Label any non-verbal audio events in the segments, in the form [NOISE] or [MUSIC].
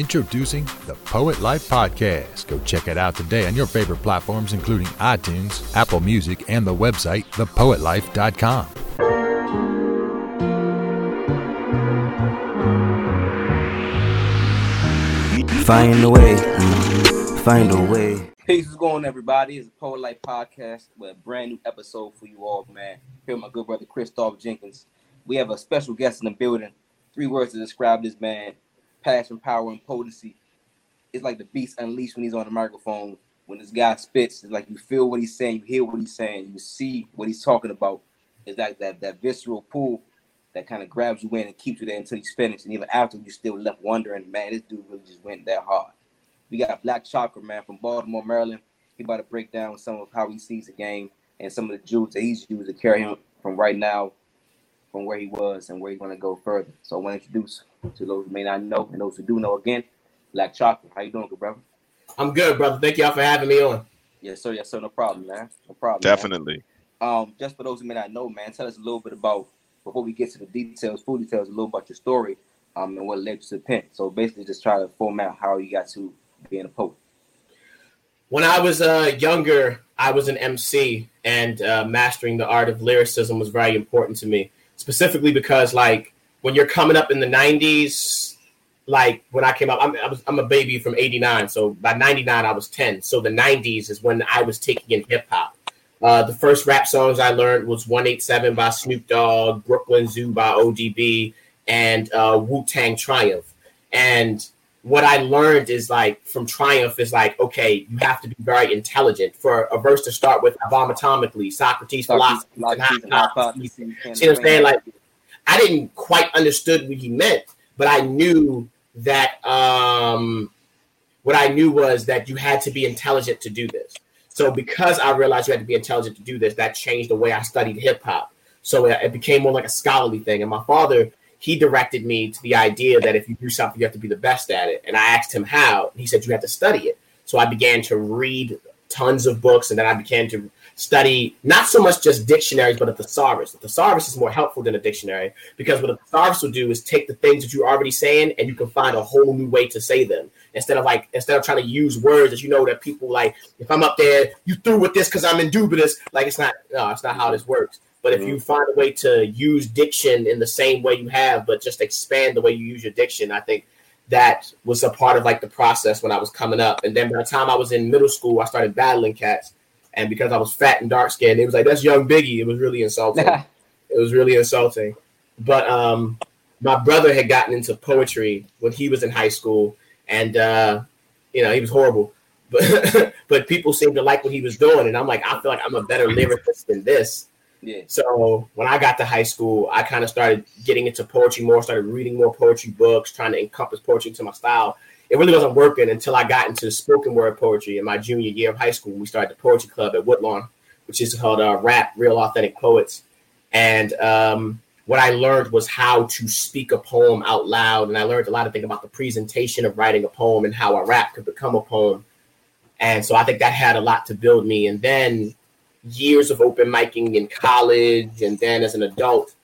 Introducing the Poet Life Podcast. Go check it out today on your favorite platforms, including iTunes, Apple Music, and the website, thepoetlife.com. Find a way, mm, find a way. Peace is going, everybody. It's the Poet Life podcast with a brand new episode for you all, man. Here with my good brother Christoph Jenkins. We have a special guest in the building. Three words to describe this man: passion, power, and potency. It's like the beast unleashed when he's on the microphone. When this guy spits, it's like you feel what he's saying, you hear what he's saying, you see what he's talking about. It's like that that visceral pull that kind of grabs you in and keeps you there until he's finished. And even after, you're still left wondering, man, this dude really just went that hard. We got Black Chakra, man, from Baltimore, Maryland. He about to break down some of how he sees the game and some of the jewels that he's used to carry him from right now, from where he was and where he's going to go further. So I want to introduce to those who may not know and those who do know again, Black Chakra. How you doing, good brother? I'm good, brother. Thank y'all for having me on. Yes, sir. Yes, sir. No problem, man. No problem. Definitely. Man. Um, just for those who may not know, man, tell us a little bit about before we get to the details, full details, a little about your story, um, and what led you to pen. So basically, just try to format how you got to being a poet. When I was uh, younger, I was an MC, and uh, mastering the art of lyricism was very important to me. Specifically because, like, when you're coming up in the '90s, like when I came up, I'm, I was, I'm a baby from '89, so by '99 I was 10. So the '90s is when I was taking in hip hop. Uh, the first rap songs I learned was 187 by Snoop Dogg, Brooklyn Zoo by ODB, and uh, Wu Tang Triumph. And what I learned is like from Triumph is like, okay, you have to be very intelligent. For a verse to start with vomitomically, Socrates, philosophy, See what I'm saying? Like, I didn't quite understood what he meant, but I knew that um, what I knew was that you had to be intelligent to do this. So because I realized you had to be intelligent to do this, that changed the way I studied hip hop. So it became more like a scholarly thing. And my father, he directed me to the idea that if you do something, you have to be the best at it. And I asked him how. He said you have to study it. So I began to read tons of books, and then I began to study not so much just dictionaries, but a thesaurus. A thesaurus is more helpful than a dictionary because what a thesaurus will do is take the things that you're already saying and you can find a whole new way to say them instead of like instead of trying to use words that you know that people like. If I'm up there, you through with this because I'm indubitous. Like it's not. No, it's not how this works. But if you mm-hmm. find a way to use diction in the same way you have, but just expand the way you use your diction, I think that was a part of like the process when I was coming up. And then by the time I was in middle school, I started battling cats and because I was fat and dark skinned, it was like that's young Biggie. It was really insulting. it was really insulting. But um, my brother had gotten into poetry when he was in high school, and uh, you know he was horrible. [LAUGHS] But but people seemed to like what he was doing, and I'm like, I feel like I'm a better lyricist than this. Yeah. So when I got to high school, I kind of started getting into poetry more, started reading more poetry books, trying to encompass poetry into my style it really wasn't working until I got into spoken word poetry in my junior year of high school. We started the poetry club at Woodlawn, which is called uh, Rap Real Authentic Poets. And um, what I learned was how to speak a poem out loud. And I learned a lot of things about the presentation of writing a poem and how a rap could become a poem. And so I think that had a lot to build me. And then years of open micing in college and then as an adult,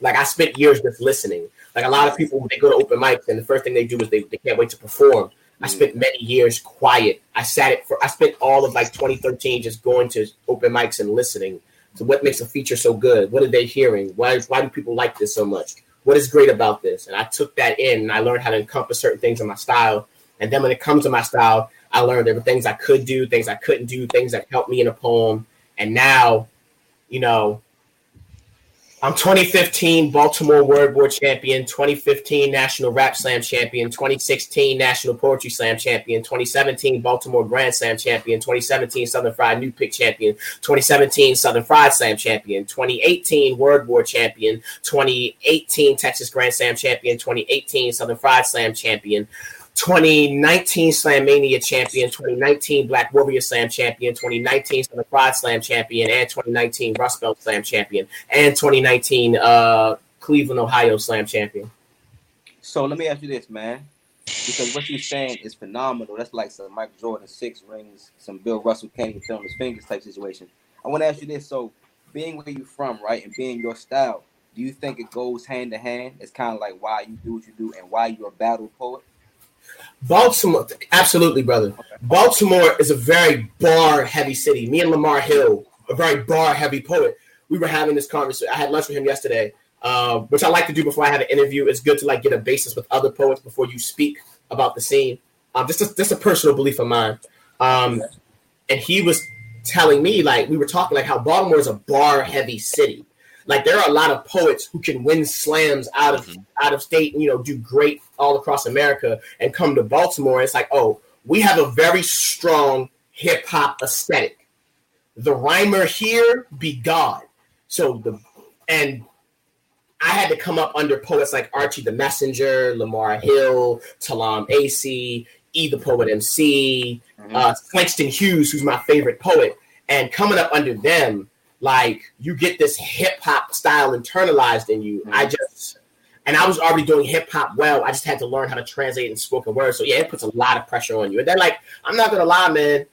like I spent years just listening. Like a lot of people, they go to open mics and the first thing they do is they, they can't wait to perform. I mm. spent many years quiet. I sat it for I spent all of like 2013 just going to open mics and listening. So what makes a feature so good? What are they hearing? Why why do people like this so much? What is great about this? And I took that in and I learned how to encompass certain things in my style. And then when it comes to my style, I learned there were things I could do, things I couldn't do, things that helped me in a poem. And now, you know, I'm 2015 Baltimore Word Board champion, 2015 National Rap Slam champion, 2016 National Poetry Slam champion, 2017 Baltimore Grand Slam champion, 2017 Southern Fried New Pick champion, 2017 Southern Fried Slam champion, 2018 Word Board champion, 2018 Texas Grand Slam champion, 2018 Southern Fried Slam champion. 2019 Slam Mania champion, 2019 Black Warrior Slam champion, 2019 Southern Fried Slam champion, and 2019 Rust Belt Slam champion, and 2019 uh, Cleveland, Ohio Slam champion. So let me ask you this, man, because what you're saying is phenomenal. That's like some Michael Jordan six rings, some Bill Russell can't even film his fingers type situation. I want to ask you this: so being where you're from, right, and being your style, do you think it goes hand to hand? It's kind of like why you do what you do and why you're a battle poet. Baltimore, absolutely, brother. Baltimore is a very bar heavy city. Me and Lamar Hill, a very bar heavy poet. We were having this conversation. I had lunch with him yesterday, uh, which I like to do before I have an interview. It's good to like get a basis with other poets before you speak about the scene. Um, just a, just a personal belief of mine. Um, and he was telling me like we were talking like how Baltimore is a bar heavy city. Like there are a lot of poets who can win slams out of mm-hmm. out of state and you know do great all across America and come to Baltimore. It's like oh we have a very strong hip hop aesthetic. The rhymer here be God. So the and I had to come up under poets like Archie the Messenger, Lamar Hill, Talam Acey, E the Poet MC, mm-hmm. uh, Slangston Hughes, who's my favorite poet, and coming up under them, like you get this hip hop style internalized in you. Mm-hmm. I just and I was already doing hip hop well. I just had to learn how to translate in spoken words. So yeah, it puts a lot of pressure on you. And then like, I'm not gonna lie, man.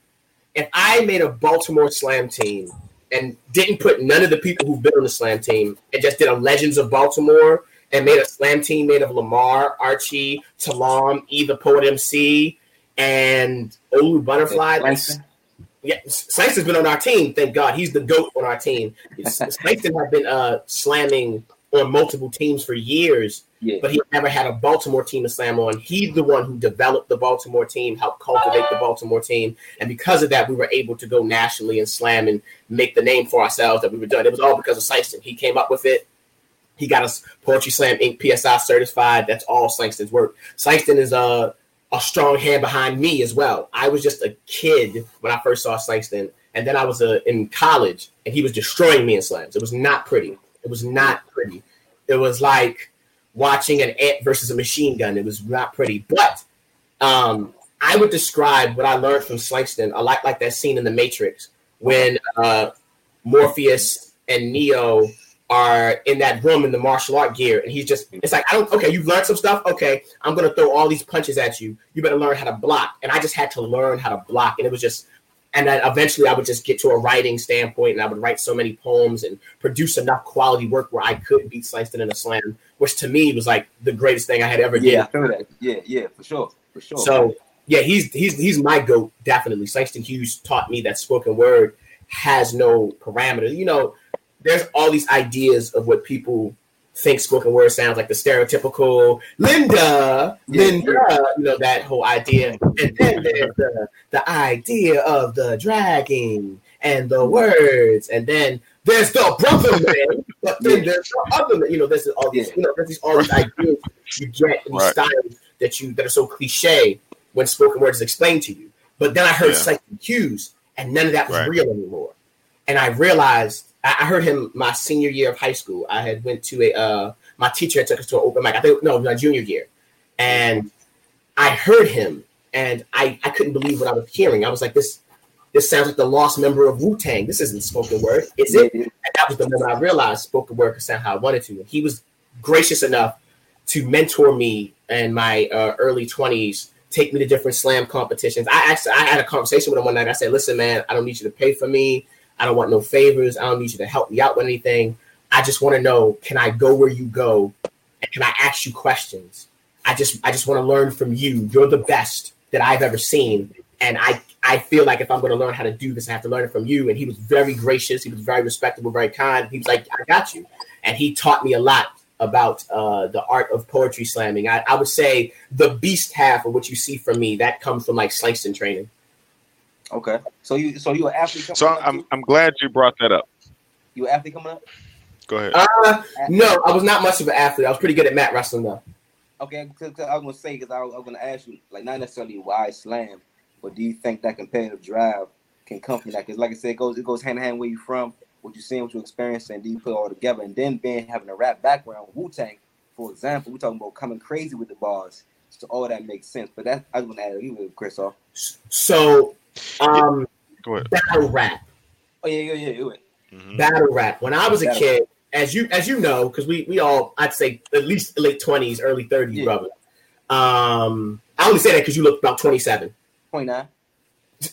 If I made a Baltimore Slam team and didn't put none of the people who've been on the Slam team and just did a Legends of Baltimore and made a Slam team made of Lamar, Archie, Talam, E the Poet MC, and Olu Butterfly. Yeah, Slangston's been on our team. Thank God, he's the goat on our team. Slangston have been uh, slamming on multiple teams for years, yeah. but he never had a Baltimore team to slam on. He's the one who developed the Baltimore team, helped cultivate the Baltimore team, and because of that, we were able to go nationally and slam and make the name for ourselves that we were doing. It was all because of Slangston. He came up with it. He got us Poetry Slam Inc. PSI certified. That's all Slangston's work. Slangston is a a strong hand behind me as well. I was just a kid when I first saw Slangston, and then I was uh, in college, and he was destroying me in slams. It was not pretty. It was not pretty. It was like watching an ant versus a machine gun. It was not pretty. But um, I would describe what I learned from Slangston a lot like that scene in The Matrix when uh, Morpheus and Neo are in that room in the martial art gear, and he's just it's like I don't okay, you've learned some stuff. Okay, I'm gonna throw all these punches at you. You better learn how to block. And I just had to learn how to block, and it was just and then eventually I would just get to a writing standpoint and I would write so many poems and produce enough quality work where I could beat Slangston in a slam, which to me was like the greatest thing I had ever done. yeah, did. Yeah, yeah, for sure. For sure. So yeah, he's he's he's my goat, definitely. Slangston Hughes taught me that spoken word has no parameters. You know, there's all these ideas of what people think spoken word sounds like the stereotypical Linda, Linda, you know, that whole idea. And then there's the, the idea of the dragging and the words. And then there's the brother man, but then there's the other man. You know, there's all these, you know, there's all these ideas you get, these right. styles that you that are so cliche when spoken word is explained to you. But then I heard yeah. Hughes, and none of that was right. real anymore. And I realized I heard him my senior year of high school. I had went to a uh, my teacher had took us to an open mic. I think no, my junior year, and I heard him, and I I couldn't believe what I was hearing. I was like, this this sounds like the lost member of Wu Tang. This isn't spoken word, is it? And that was the moment I realized spoken word could sound how I wanted to. And he was gracious enough to mentor me in my uh, early twenties, take me to different slam competitions. I actually I had a conversation with him one night. I said, "Listen, man, I don't need you to pay for me." I don't want no favors. I don't need you to help me out with anything. I just want to know, can I go where you go? And can I ask you questions? I just I just want to learn from you. You're the best that I've ever seen. And I I feel like if I'm going to learn how to do this, I have to learn it from you. And he was very gracious. He was very respectable, very kind. He was like, I got you. And he taught me a lot about uh, the art of poetry slamming. I, I would say the beast half of what you see from me, that comes from like Slangston training. Okay. So you so you an athlete? So I'm I'm glad you brought that up. You an athlete coming up? Go ahead. Uh, no, I was not much of an athlete. I was pretty good at mat wrestling though. Okay, cause, cause I was gonna say because I, I, was gonna ask you like not necessarily why slam, but do you think that competitive drive can come from that? Because like I said, it goes it goes hand in hand where you from, what you seeing, what you experiencing, and do you put it all together, and then being having a rap background, Wu Tang, for example, we're talking about coming crazy with the bars. So all that makes sense. But that I was gonna add you with Christoph. So um, Go. Battle rap. Oh yeah, yeah, yeah. Mm-hmm. Battle rap. When I was a kid, as you as you know, because we we all I'd say at least late twenties, early thirties, yeah. brother. Um, I only say that because you look about twenty seven. Twenty nine.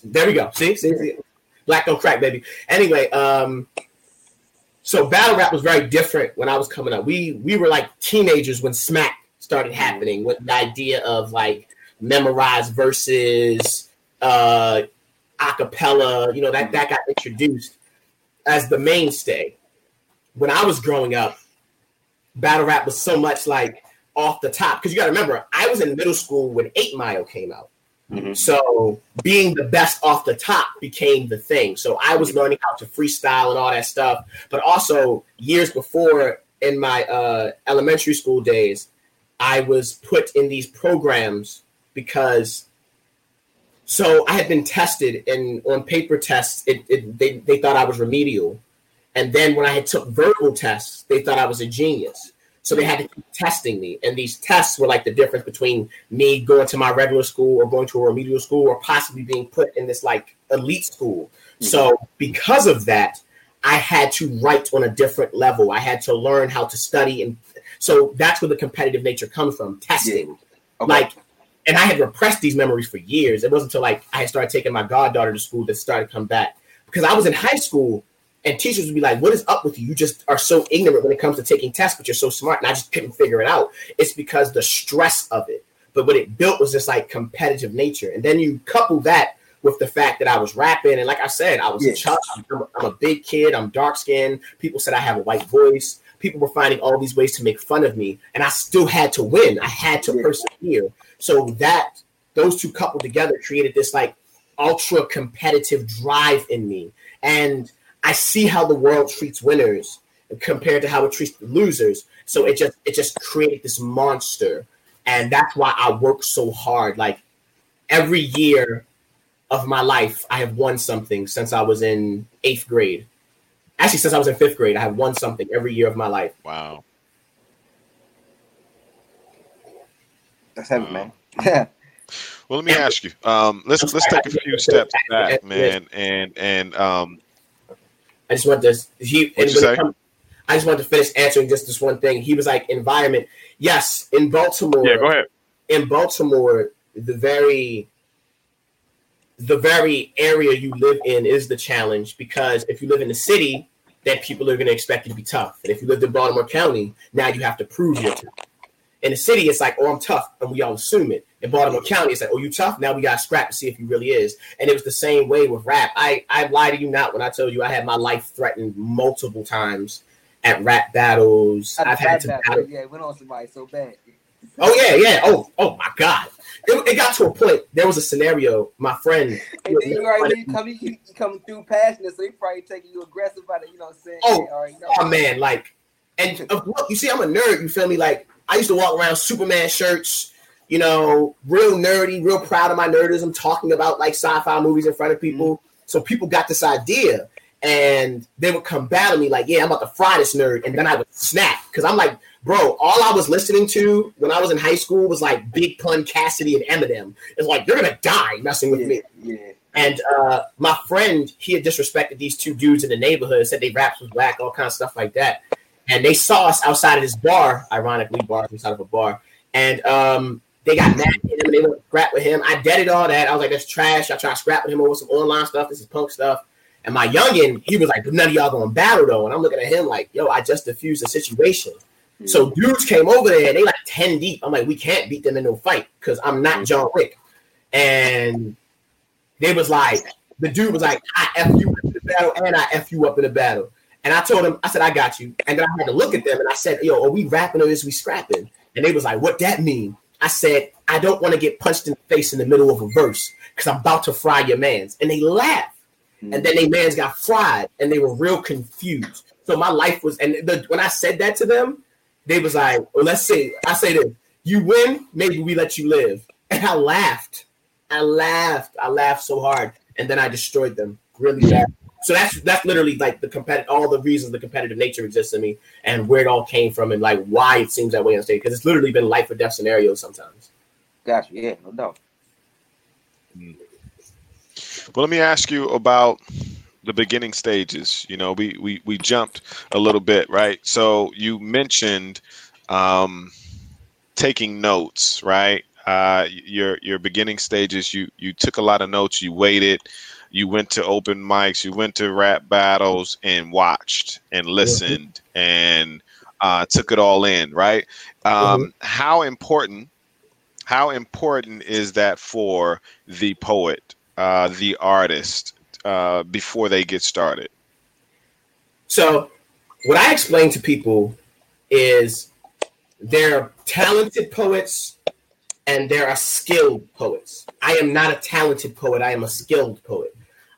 There we go. See, see, see, black don't crack, baby. Anyway, um, so battle rap was very different when I was coming up. We we were like teenagers when smack started happening with the idea of like memorize verses, uh, acapella. You know that that got introduced as the mainstay. When I was growing up, battle rap was so much like off the top because you got to remember I was in middle school when Eight Mile came out. Mm-hmm. So being the best off the top became the thing. So I was learning how to freestyle and all that stuff. But also years before in my uh, elementary school days, I was put in these programs because so I had been tested and on paper tests, it, it they, they thought I was remedial. And then when I had took verbal tests, they thought I was a genius. So they had to keep testing me. And these tests were like the difference between me going to my regular school or going to a remedial school or possibly being put in this like elite school. Hmm. So because of that, I had to write on a different level. I had to learn how to study. And so that's where the competitive nature comes from testing. Okay. Like, and I had repressed these memories for years. It wasn't until like I had started taking my goddaughter to school that started to come back. Because I was in high school and teachers would be like, What is up with you? You just are so ignorant when it comes to taking tests, but you're so smart. And I just couldn't figure it out. It's because the stress of it. But what it built was this like competitive nature. And then you couple that with the fact that I was rapping. And like I said, I was a child. I'm, I'm a big kid. I'm dark skinned. People said I have a white voice. People were finding all these ways to make fun of me. And I still had to win. I had to persevere. So that those two coupled together created this like ultra competitive drive in me. And I see how the world treats winners compared to how it treats losers. So it just it just created this monster. And that's why I work so hard. Like every year of my life, I have won something since I was in eighth grade. Actually, since I was in fifth grade, I have won something every year of my life. Wow. That's heavy, Wow. man. [LAUGHS] Well, let me ask you. Um, let's let's take a few steps back, man, and and um, I just want to he What'd you say? come- I just wanted to finish answering just this one thing. He was like environment. Yes, in Baltimore. yeah, go ahead. in Baltimore, the very the very area you live in is the challenge because if you live in the city, then people are going to expect you to be tough. And if you lived in Baltimore County, now you have to prove you're tough. In the city, it's like, oh, I'm tough, and we all assume it. In Baltimore County, it's like, oh, you tough? Now we got to scrap to see if he really is. And it was the same way with rap. I I lie to you not when I tell you I had my life threatened multiple times at rap battles. I've had to battle. yeah, went on somebody so bad. Oh yeah, yeah. Oh, oh my God. It, it got to a point. There was a scenario. My friend. [LAUGHS] And then you already know you come, you, you come through passionate, so he probably taking you aggressive about it. You know what I'm saying? Oh, Yeah, already know. Oh man, like, and look, you see, I'm a nerd. You feel me? Like, I used to walk around Superman shirts. You know, real nerdy, real proud of my nerdism, talking about like sci-fi movies in front of people. So people got this idea, and they would come battle me like, "Yeah, I'm about to fry this nerd," and then I would snap because I'm like, "Bro, all I was listening to when I was in high school was like Big Pun, Cassidy, and Eminem. It's like you're gonna die messing with me." yeah, yeah. And uh, my friend, he had disrespected these two dudes in the neighborhood, said they raps was whack, all kinds of stuff like that. And they saw us outside of this bar, ironically, bar inside of a bar, and um, they got mad at him and they went to scrap with him. I deaded all that. I was like, that's trash. I tried to scrap with him over some online stuff. This is punk stuff. And my youngin, he was like, none of y'all gonna battle though. And I'm looking at him like, yo, I just defused the situation. So dudes came over there and they like 10 deep. I'm like, we can't beat them in no fight because I'm not John Wick. And they was like, the dude was like, I F you up in the battle and I F you up in the battle. And I told him, I said, I got you. And then I had to look at them and I said, yo, are we rapping or is we scrapping? And they was like, what that mean? I said, I don't want to get punched in the face in the middle of a verse because I'm about to fry your mans. And they laughed. Hmm. And then they mans got fried and they were real confused. So my life was, and the, when I said that to them, they was like, well, let's see. I say this, you win, maybe we let you live. And I laughed. I laughed. I laughed so hard. And then I destroyed them really bad. So that's that's literally like the competitive all the reasons the competitive nature exists in me and where it all came from and like why it seems that way on stage. Because it's literally been life or death scenarios sometimes. Got you. Yeah, no doubt. Well, let me ask you about the beginning stages. You know, we we we jumped a little bit, right? So you mentioned um, taking notes, right? Uh, your your beginning stages. You you took a lot of notes. You waited. You went to open mics. You went to rap battles and watched and listened and uh, took it all in, right? Um, How important how important is that for the poet, uh, the artist, uh, before they get started? So, what I explain to people is there are talented poets and there are skilled poets. I am not a talented poet, I am a skilled poet.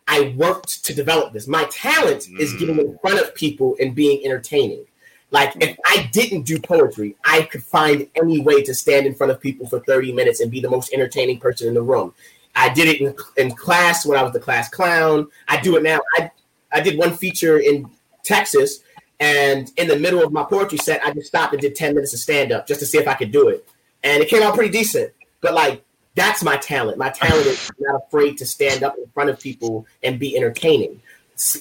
I worked to develop this. My talent is getting in mm. front of people and being entertaining. Like if I didn't do poetry, I could find any way to stand in front of people for 30 minutes and be the most entertaining person in the room. I did it in, in class when I was the class clown. I do it now. I I did one feature in Texas, and in the middle of my poetry set, I just stopped and did 10 minutes of stand up just to see if I could do it. And it came out pretty decent. But like that's my talent. My talent is not afraid to stand up in front of people and be entertaining.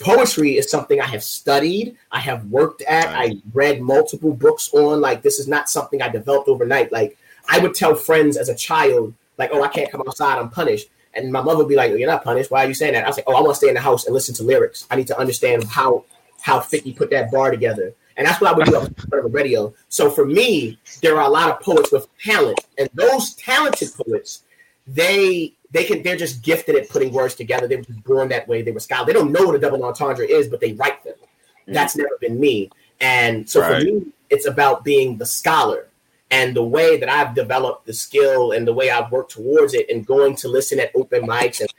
Poetry is something I have studied, I have worked at, I read multiple books on. Like, this is not something I developed overnight. Like, I would tell friends as a child, like, oh, I can't come outside, I'm punished. And my mother would be like, oh, You're not punished. Why are you saying that? I was like, Oh, I want to stay in the house and listen to lyrics. I need to understand how how Fifty put that bar together. And that's what I would do on the radio. So for me, there are a lot of poets with talent, and those talented poets, they they can they're just gifted at putting words together. They were just born that way. They were scholars. They don't know what a double entendre is, but they write them. Mm-hmm. That's never been me. And so right. for me, it's about being the scholar. And the way that I've developed the skill and the way I've worked towards it and going to listen at open mics and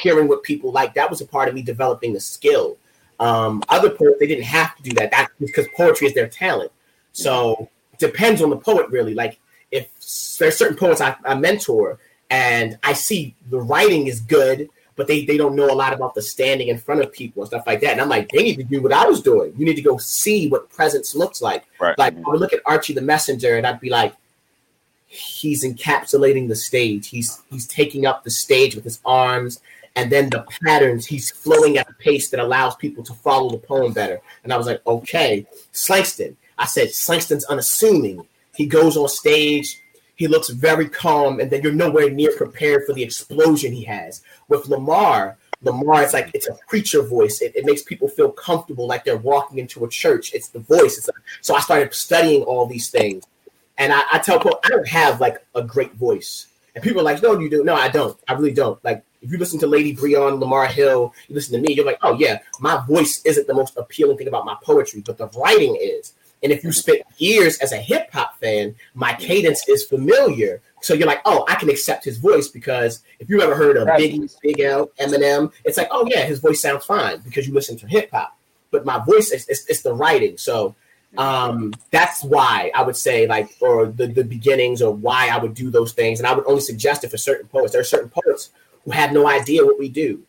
hearing what people like, that was a part of me developing the skill. Um, other poets, they didn't have to do that. That's because poetry is their talent. So it depends on the poet, really. Like if there's certain poets I, I mentor and I see the writing is good, but they, they don't know a lot about the standing in front of people and stuff like that. And I'm like, they need to do what I was doing. You need to go see what presence looks like. Right. Like I would look at Archie the Messenger and I'd be like, he's encapsulating the stage. He's he's taking up the stage with his arms and then the patterns, he's flowing at a pace that allows people to follow the poem better. And I was like, okay, Slangston. I said, Slangston's unassuming. He goes on stage, he looks very calm, and then you're nowhere near prepared for the explosion he has. With Lamar, Lamar, it's like it's a preacher voice. It, it makes people feel comfortable, like they're walking into a church. It's the voice. It's a, so I started studying all these things, and I, I tell people I don't have like a great voice, and people are like, "No, you do." No, I don't. I really don't. Like if you listen to Lady Brion, Lamar Hill, you listen to me, you're like, "Oh yeah, my voice isn't the most appealing thing about my poetry, but the writing is." And if you spent years as a hip hop fan, my cadence is familiar. So you're like, oh, I can accept his voice because if you ever heard of right. Biggie, Big L, Eminem, it's like, oh yeah, his voice sounds fine because you listen to hip hop. But my voice is it's, it's the writing. So um, that's why I would say like, or the, the beginnings or why I would do those things. And I would only suggest it for certain poets. There are certain poets who have no idea what we do.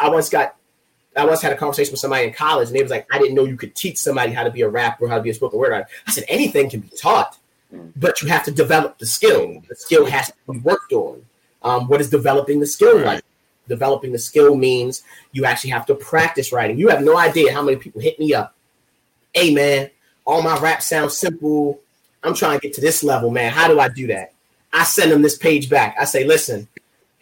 I once got I once had a conversation with somebody in college, and they was like, "I didn't know you could teach somebody how to be a rapper, how to be a spoken word artist." I said, "Anything can be taught, but you have to develop the skill. The skill has to be worked on. Um, what is developing the skill right. like? Developing the skill means you actually have to practice writing. You have no idea how many people hit me up. Hey man, all my rap sounds simple. I'm trying to get to this level, man. How do I do that? I send them this page back. I say, listen,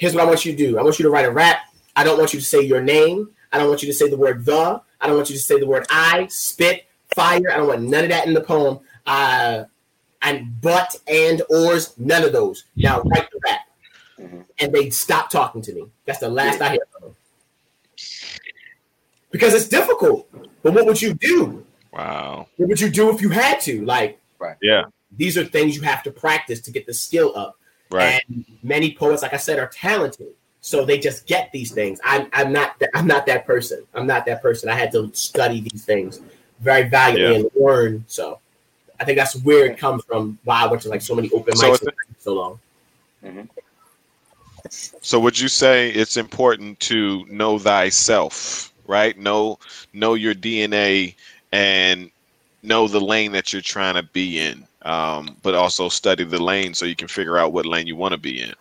here's what I want you to do. I want you to write a rap. I don't want you to say your name. I don't want you to say the word the. I don't want you to say the word I, spit, fire. I don't want none of that in the poem. Uh, and but and ors, none of those. Now write the rap. Mm-hmm. And they stop talking to me. That's the last I hear from them. Because it's difficult. But what would you do? Wow. What would you do if you had to? Like, right. yeah. These are things you have to practice to get the skill up. Right. And many poets, like I said, are talented. So they just get these things. I'm, I'm not that, I'm not that person. I'm not that person. I had to study these things very valiantly yeah. and learn. So I think that's where it comes from. Why I went to like so many open mics so, so long. Mm-hmm. So would you say it's important to know thyself, right? Know know your DNA and know the lane that you're trying to be in, um, but also study the lane so you can figure out what lane you want to be in.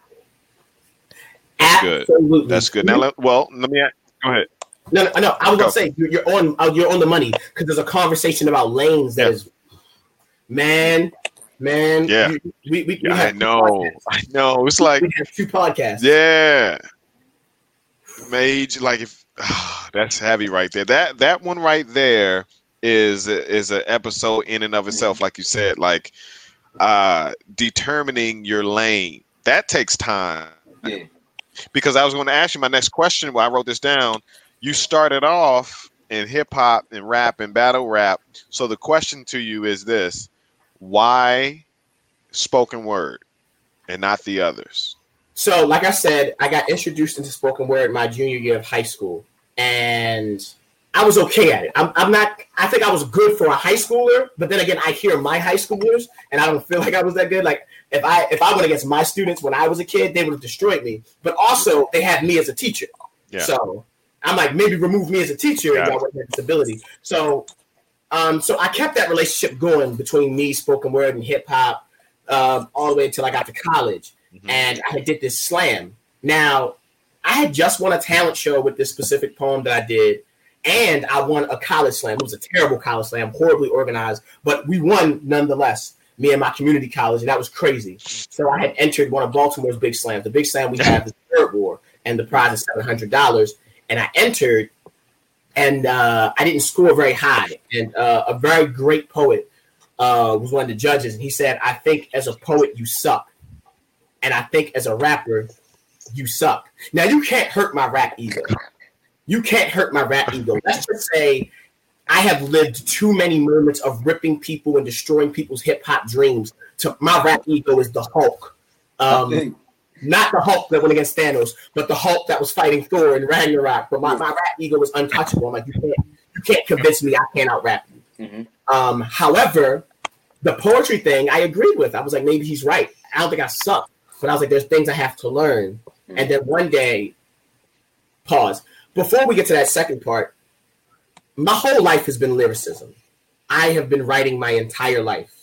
That's Absolutely. good. That's good. Now, let, well, let me go ahead. No, no, no. I was go. gonna say you're, you're on uh, you're on the money because there's a conversation about lanes that yep. is, man, man. Yeah, we we, we, yeah, I know, I know. It's like we have two podcasts. Yeah, Mage, like if oh, [SIGHS] that's heavy right there. That that one right there is is an episode in and of itself, like you said, like uh determining your lane that takes time. Yeah. Because I was going to ask you my next question. While I wrote this down, you started off in hip hop and rap and battle rap. So the question to you is this: Why spoken word and not the others? So, like I said, I got introduced into spoken word my junior year of high school, and I was okay at it. I'm, I'm not. I think I was good for a high schooler, but then again, I hear my high schoolers, and I don't feel [LAUGHS] like I was that good. Like if I if I went against my students when I was a kid, they would have destroyed me. But also, they had me as a teacher, Yeah. so I'm like maybe remove me as a teacher and Got y'all disability. So, um, so I kept that relationship going between me, spoken word, and hip hop, um, all the way until I got to college, Mhm. and I did this slam. Now, I had just won a talent show with this specific poem that I did, and I won a college slam. It was a terrible college slam, horribly organized, but we won nonetheless. Me and my community college, and that was crazy. So I had entered one of Baltimore's big slams. The big slam we have is Third War, and the prize is seven hundred dollars. And I entered, and uh, I didn't score very high. And uh, a very great poet uh, was one of the judges, and he said, "I think as a poet you suck, and I think as a rapper you suck." Now you can't hurt my rap ego. You can't hurt my rap ego. Let's just say I have lived too many moments of ripping people and destroying people's hip hop dreams. To my rap ego is the Hulk. Um, not the Hulk that went against Thanos, but the Hulk that was fighting Thor and Ragnarok. But my, my rap ego is untouchable. I'm like, you can't, you can't convince me I can't out rap you. Mhm. Um, however, the poetry thing I agreed with. I was like, maybe he's right. I don't think I suck, but I was like, there's things I have to learn. And then one day, pause. Before we get to that second part, my whole life has been lyricism. I have been writing my entire life.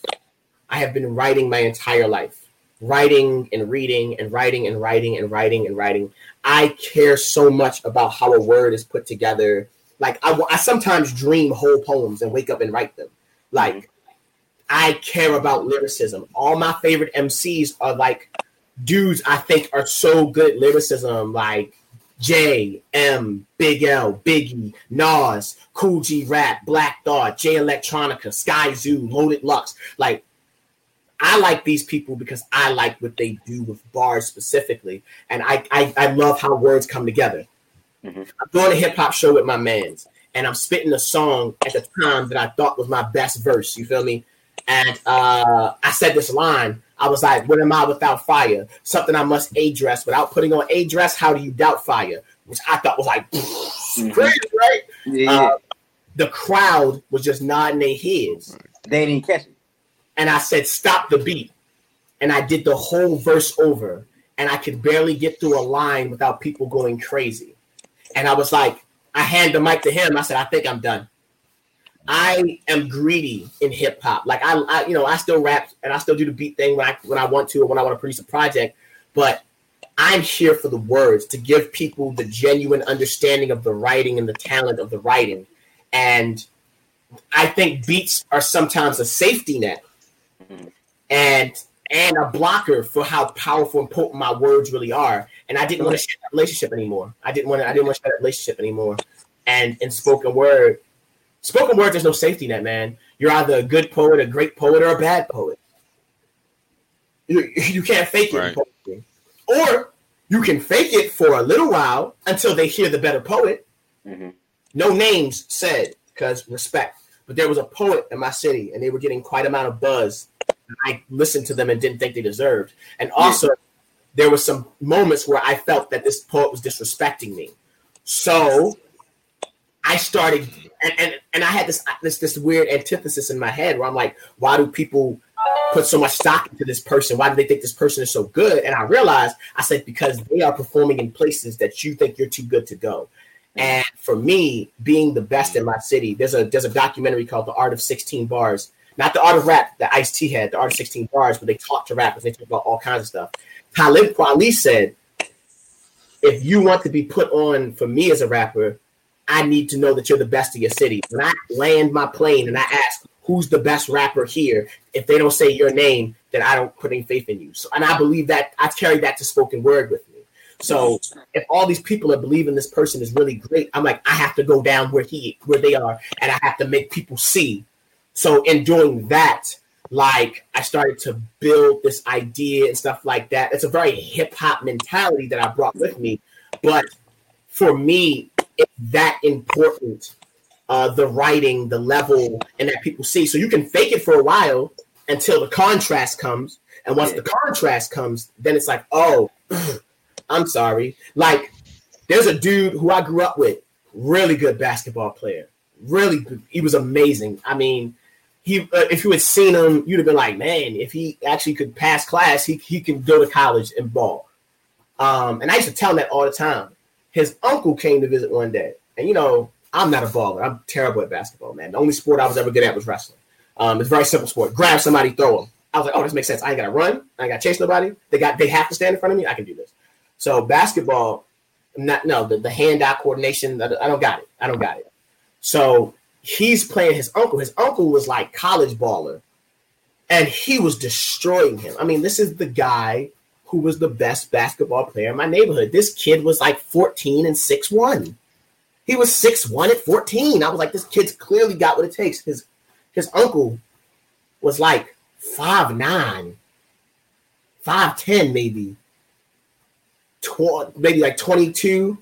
I have been writing my entire life writing and reading and writing and writing and writing and writing. I care so much about how a word is put together. Like I, I sometimes dream whole poems and wake up and write them. Like I care about lyricism. All my favorite MCs are like dudes I think are so good lyricism, like J, M, Big L, Biggie, Nas, Kool G Rap, Black Thought, Jay Electronica, Skyzoo, Loaded Lux. Like I like these people because I like what they do with bars specifically, and I I, I love how words come together. Mhm. I'm doing a hip hop show with my mans, and I'm spitting a song at the time that I thought was my best verse. You feel me? And uh, I said this line. I was like, "What am I without fire? Something I must address without putting on a dress. How do you doubt fire?" Which I thought was like [LAUGHS] crazy, right? Yeah, Uh, the crowd was just nodding their heads they didn't catch it. and I said, "Stop the beat," and I did the whole verse over, and I could barely get through a line without people going crazy. And I was like, I hand the mic to him. I said, "I think I'm done." I am greedy in hip hop. Like I, I, you know, I still rap and I still do the beat thing when I when I want to or when I want to produce a project, but I'm here for the words to give people the genuine understanding of the writing and the talent of the writing. And I think beats are sometimes a safety net and and a blocker for how powerful and potent my words really are. And I didn't want to share that relationship anymore. I didn't want to I didn't want to share that relationship anymore. And in spoken word, spoken word, there's no safety net, man. You're either a good poet, a great poet, or a bad poet. You, you can't fake it Right. Or you can fake it for a little while until they hear the better poet. Mhm. No names said, because respect. But there was a poet in my city, and they were getting quite a amount of buzz. And I listened to them and didn't think they deserved. And also, there were some moments where I felt that this poet was disrespecting me. So I started, and, and, and I had this, this this weird antithesis in my head where I'm like, why do people put so much stock into this person? Why do they think this person is so good? And I realized, I said, because they are performing in places that you think you're too good to go. And for me, being the best in my city, there's a there's a documentary called The Art of 16 Bars. Not the art of rap that Ice T had, the art of 16 bars, but they talk to rappers, they talk about all kinds of stuff. Talib Kweli said, if you want to be put on for me as a rapper, I need to know that you're the best of your city. When I land my plane and I ask who's the best rapper here, if they don't say your name, then I don't put any faith in you. So, and I believe that I carry that to spoken word with me. So if all these people are believing this person is really great, I'm like, I have to go down where he where they are, and I have to make people see. So in doing that, like I started to build this idea and stuff like that. It's a very hip hop mentality that I brought with me. But for me, it's that important. Uh, the writing, the level, and that people see. So you can fake it for a while until the contrast comes. And once the contrast comes, then it's like, oh, [CLEARS THROAT] I'm sorry. Like, there's a dude who I grew up with, really good basketball player. Really good. He was amazing. I mean, he uh, if you had seen him, you'd have been like, man, if he actually could pass class, he he can go to college and ball. Um, and I used to tell him that all the time. His uncle came to visit one day, and you know, I'm not a baller. I'm terrible at basketball, man. The only sport I was ever good at was wrestling. Um, it's a very simple sport. Grab somebody, throw them. I was like, oh, this makes sense. I ain't gotta run. I ain't gotta chase nobody. They got they have to stand in front of me. I can do this. So basketball, not no the, the hand eye coordination. I don't got it. I don't got it. So he's playing his uncle. His uncle was like college baller, and he was destroying him. I mean, this is the guy who was the best basketball player in my neighborhood. This kid was like 14 and 6'1. He was 6'1 at 14. I was like, this kid's clearly got what it takes. His his uncle was like 5'9, 5'10 maybe. Tw- maybe like 22.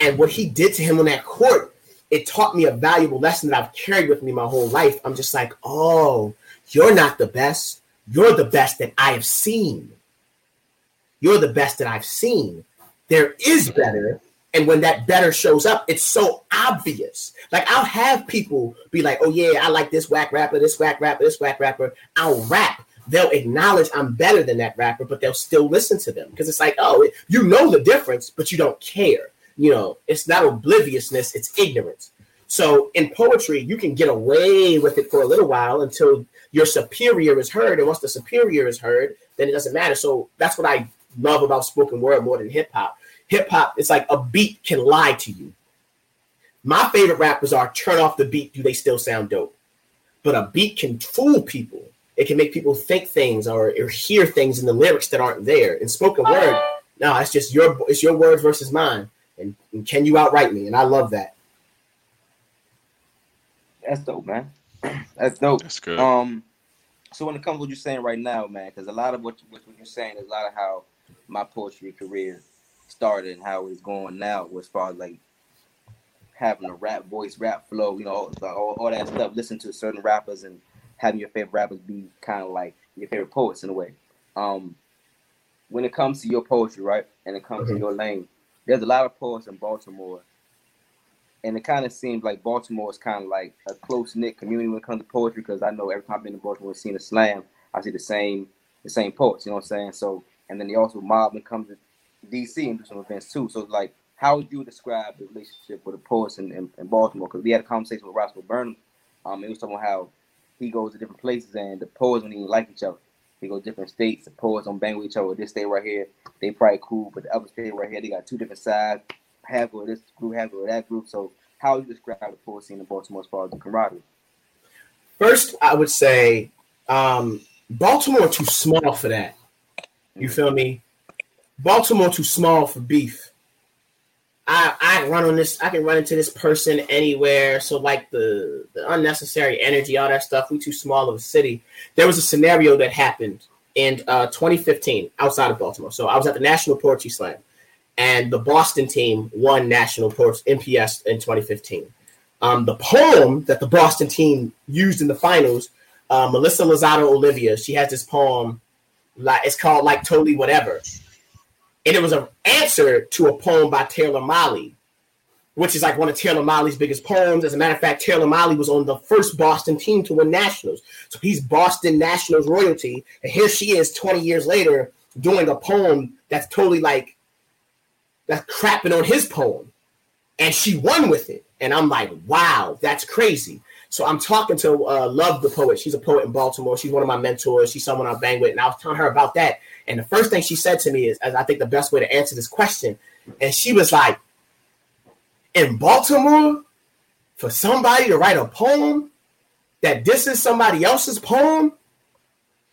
And what he did to him on that court it taught me a valuable lesson that I've carried with me my whole life. I'm just like, oh, you're not the best. You're the best that I have seen. You're the best that I've seen. There is better. And when that better shows up, it's so obvious. Like I'll have people be like, oh yeah, I like this whack rapper, this whack rapper, this whack rapper. I'll rap. They'll acknowledge I'm better than that rapper, but they'll still listen to them because it's like, oh, you know the difference, but you don't care you know, it's not obliviousness, it's ignorance. So in poetry, you can get away with it for a little while until your superior is heard. And once the superior is heard, then it doesn't matter. So that's what I love about spoken word more than hip hop. Hip hop, it's like a beat can lie to you. My favorite rappers are turn off the beat, do they still sound dope? But a beat can fool people. It can make people think things or, or hear things in the lyrics that aren't there. In spoken word, no, it's just your it's your words versus mine and, and can you outright me? And I love that. That's dope, man. [CLEARS THROAT] That's dope. That's good. Um, so when it comes to what you're saying right now, man, because a lot of what, what you're saying is a lot of how my poetry career started and how it's going now, as far as like having a rap voice, rap flow, you know, all, all, all that stuff. Listen to certain rappers and having your favorite rappers be kind of like your favorite poets in a way. Um, when it comes to your poetry, right, and it comes mm-hmm. to your lane, there's a lot of poets in Baltimore, and it kind of seems like Baltimore is kind of like a close knit community when it comes to poetry. Because I know every time I've been to Baltimore and seen a slam, I see the same the same poets. You know what I'm saying? So, and then they also mob and comes to DC and do some events too. So, like, how would you describe the relationship with the poets in, in, in Baltimore? Because we had a conversation with Roscoe Burnems. Um, it was talking about how he goes to different places and the poets don't even like each other. They go different states. The poets don't bang with each other. This state right here, they probably cool, but the other state right here, they got two different sides. Half of this group, half of that group. So, how would you describe the poet scene in Baltimore as far as the camaraderie? First, I would say um, Baltimore too small for that. You feel me? Baltimore too small for beef. I I run on this. I can run into this person anywhere. So like the the unnecessary energy, all that stuff. We too small of a city. There was a scenario that happened in uh, 2015 outside of Baltimore. So I was at the National Poetry Slam, and the Boston team won National Poetry NPS in 2015. Um, the poem that the Boston team used in the finals, uh, Melissa Lozada-Oliva, she has this poem. Like it's called like totally whatever and it was an answer to a poem by Taylor Mali, which is like one of Taylor Mali's biggest poems. As a matter of fact, Taylor Mali was on the first Boston team to win nationals, so he's Boston Nationals royalty, and here she is, twenty years later, doing a poem that's totally like that's crapping on his poem, and she won with it, and I'm like, wow, that's crazy. So I'm talking to uh, Love the poet. She's a poet in Baltimore. She's one of my mentors. She's someone I bang with, and I was telling her about that. And the first thing she said to me is, as I think the best way to answer this question, and she was like, "In Baltimore, for somebody to write a poem that this is somebody else's poem,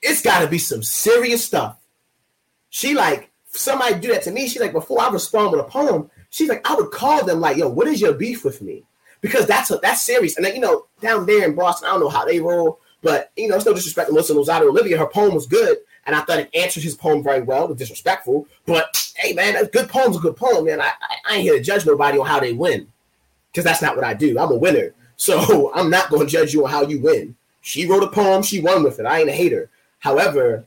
it's got to be some serious stuff." She like somebody do that to me. She's like, before I respond with a poem, she's like, I would call them like, "Yo, what is your beef with me?" Because that's a, that's serious. And then, you know, down there in Boston, I don't know how they roll, But you know, it's no disrespect to Melissa Lozada-Oliva. Her poem was good, and I thought it answered his poem very well. It was disrespectful, but hey, man, a good poem's a good poem, man. I, I, I ain't here to judge nobody on how they win, because that's not what I do. I'm a winner, so [LAUGHS] I'm not going to judge you on how you win. She wrote a poem, she won with it. I ain't a hater. However,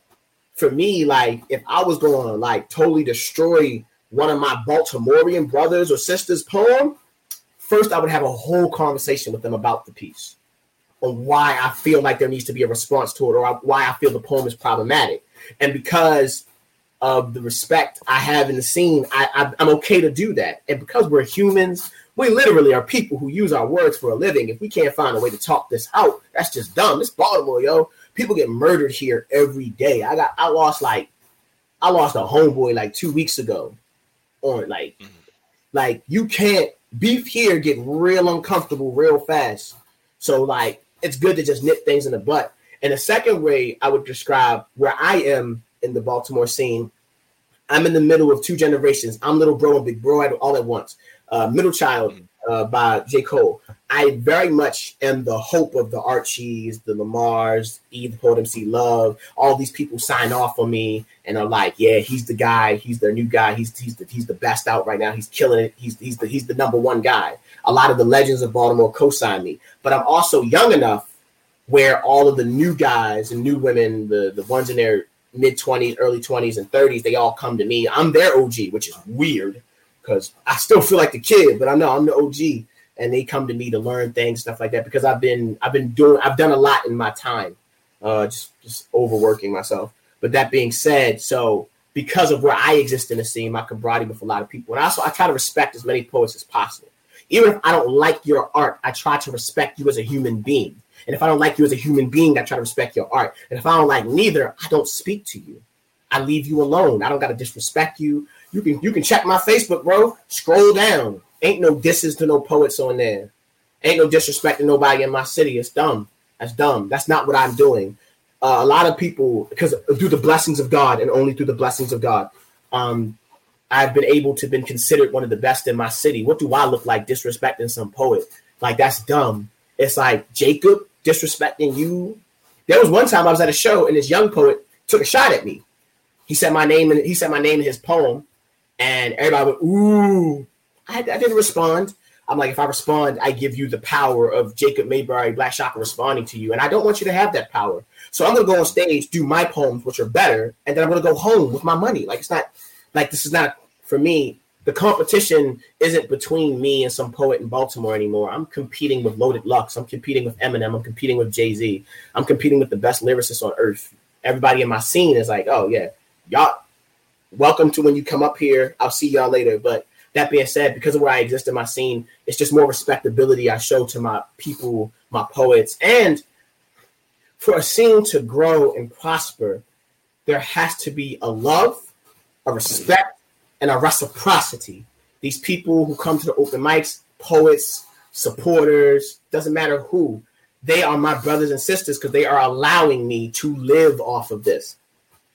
for me, like if I was going to like totally destroy one of my Baltimorean brothers or sisters' poem, first I would have a whole conversation with them about the piece on why I feel like there needs to be a response to it or why I feel the poem is problematic. And because of the respect I have in the scene, I, I, I'm okay to do that. And because we're humans, we literally are people who use our words for a living. If we can't find a way to talk this out, that's just dumb. It's Baltimore, yo. People get murdered here every day. I got I lost like I lost a homeboy like two weeks ago on like mm-hmm. like you can't beef here get real uncomfortable real fast. So like it's good to just nip things in the butt. And the second way I would describe where I am in the Baltimore scene, I'm in the middle of two generations. I'm little bro and big bro all at once. Uh, middle child uh, by J. Cole. I very much am the hope of the Archies, the Lamars, E, the Poet Love. All these people sign off on me and are like, "Yeah, he's the guy. He's their new guy. He's he's the he's the best out right now. He's killing it. He's he's the he's the number one guy." A lot of the legends of Baltimore co-sign me, but I'm also young enough where all of the new guys and new women, the the ones in their mid 20s, early 20s, and 30s, they all come to me. I'm their OG, which is weird because I still feel like the kid, but I know I'm the OG and they come to me to learn things, stuff like that, because I've been I've been doing I've done a lot in my time, uh, just just overworking myself. But that being said, so because of where I exist in the scene, my camaraderie with a lot of people, and also I try to respect as many poets as possible. Even if I don't like your art, I try to respect you as a human being. And if I don't like you as a human being, I try to respect your art. And if I don't like neither, I don't speak to you. I leave you alone. I don't got to disrespect you. You can you can check my Facebook, bro. Scroll down. Ain't no disses to no poets on there. Ain't no disrespect to nobody in my city. It's dumb. That's dumb. That's not what I'm doing. Uh, a lot of people, because through the blessings of God and only through the blessings of God, um, I've been able to been considered one of the best in my city. What do I look like disrespecting some poet? Like that's dumb. It's like Jacob disrespecting you. There was one time I was at a show and this young poet took a shot at me. He said my name and he said my name in his poem, and everybody went ooh. I, I didn't respond. I'm like, if I respond, I give you the power of Jacob Mayberry, Black Shaka responding to you. And I don't want you to have that power. So I'm going to go on stage, do my poems, which are better. And then I'm going to go home with my money. Like, it's not like this is not for me. The competition isn't between me and some poet in Baltimore anymore. I'm competing with Loaded Lux. I'm competing with Eminem. I'm competing with Jay Z. I'm competing with the best lyricists on earth. Everybody in my scene is like, oh, yeah, y'all, welcome to when you come up here. I'll see y'all later. But that being said, because of where I exist in my scene, it's just more respectability I show to my people, my poets. And for a scene to grow and prosper, there has to be a love, a respect, and a reciprocity. These people who come to the open mics, poets, supporters, doesn't matter who, they are my brothers and sisters because they are allowing me to live off of this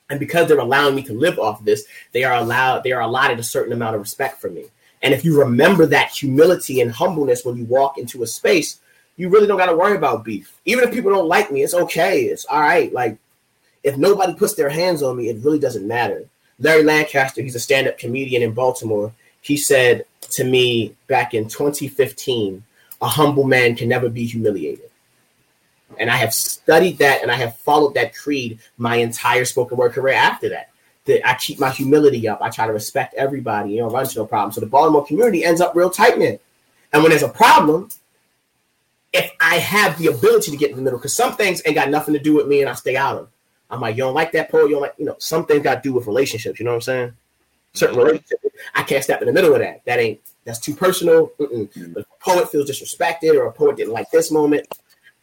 and because they're allowing me to live off this they are allowed they are allotted a certain amount of respect for me. And if you remember that humility and humbleness when you walk into a space you really don't got to worry about beef. Even if people don't like me it's okay it's all right. Like if nobody puts their hands on me it really doesn't matter. Larry lancaster he's a stand-up comedian in baltimore. He said to me back in 2015 a humble man can never be humiliated and I have studied that and I have followed that creed my entire spoken word career after that. That I keep my humility up. I try to respect everybody, you know, run to no problem. So the Baltimore community ends up real tight knit. And when there's a problem, if I have the ability to get in the middle, because some things ain't got nothing to do with me and I stay out of. I'm like, you don't like that poet, you don't like, you know, some things got to do with relationships, you know what I'm saying? Certain relationships, I can't step in the middle of that. That ain't that's too personal. Mm-mm. But a poet feels disrespected or a poet didn't like this moment,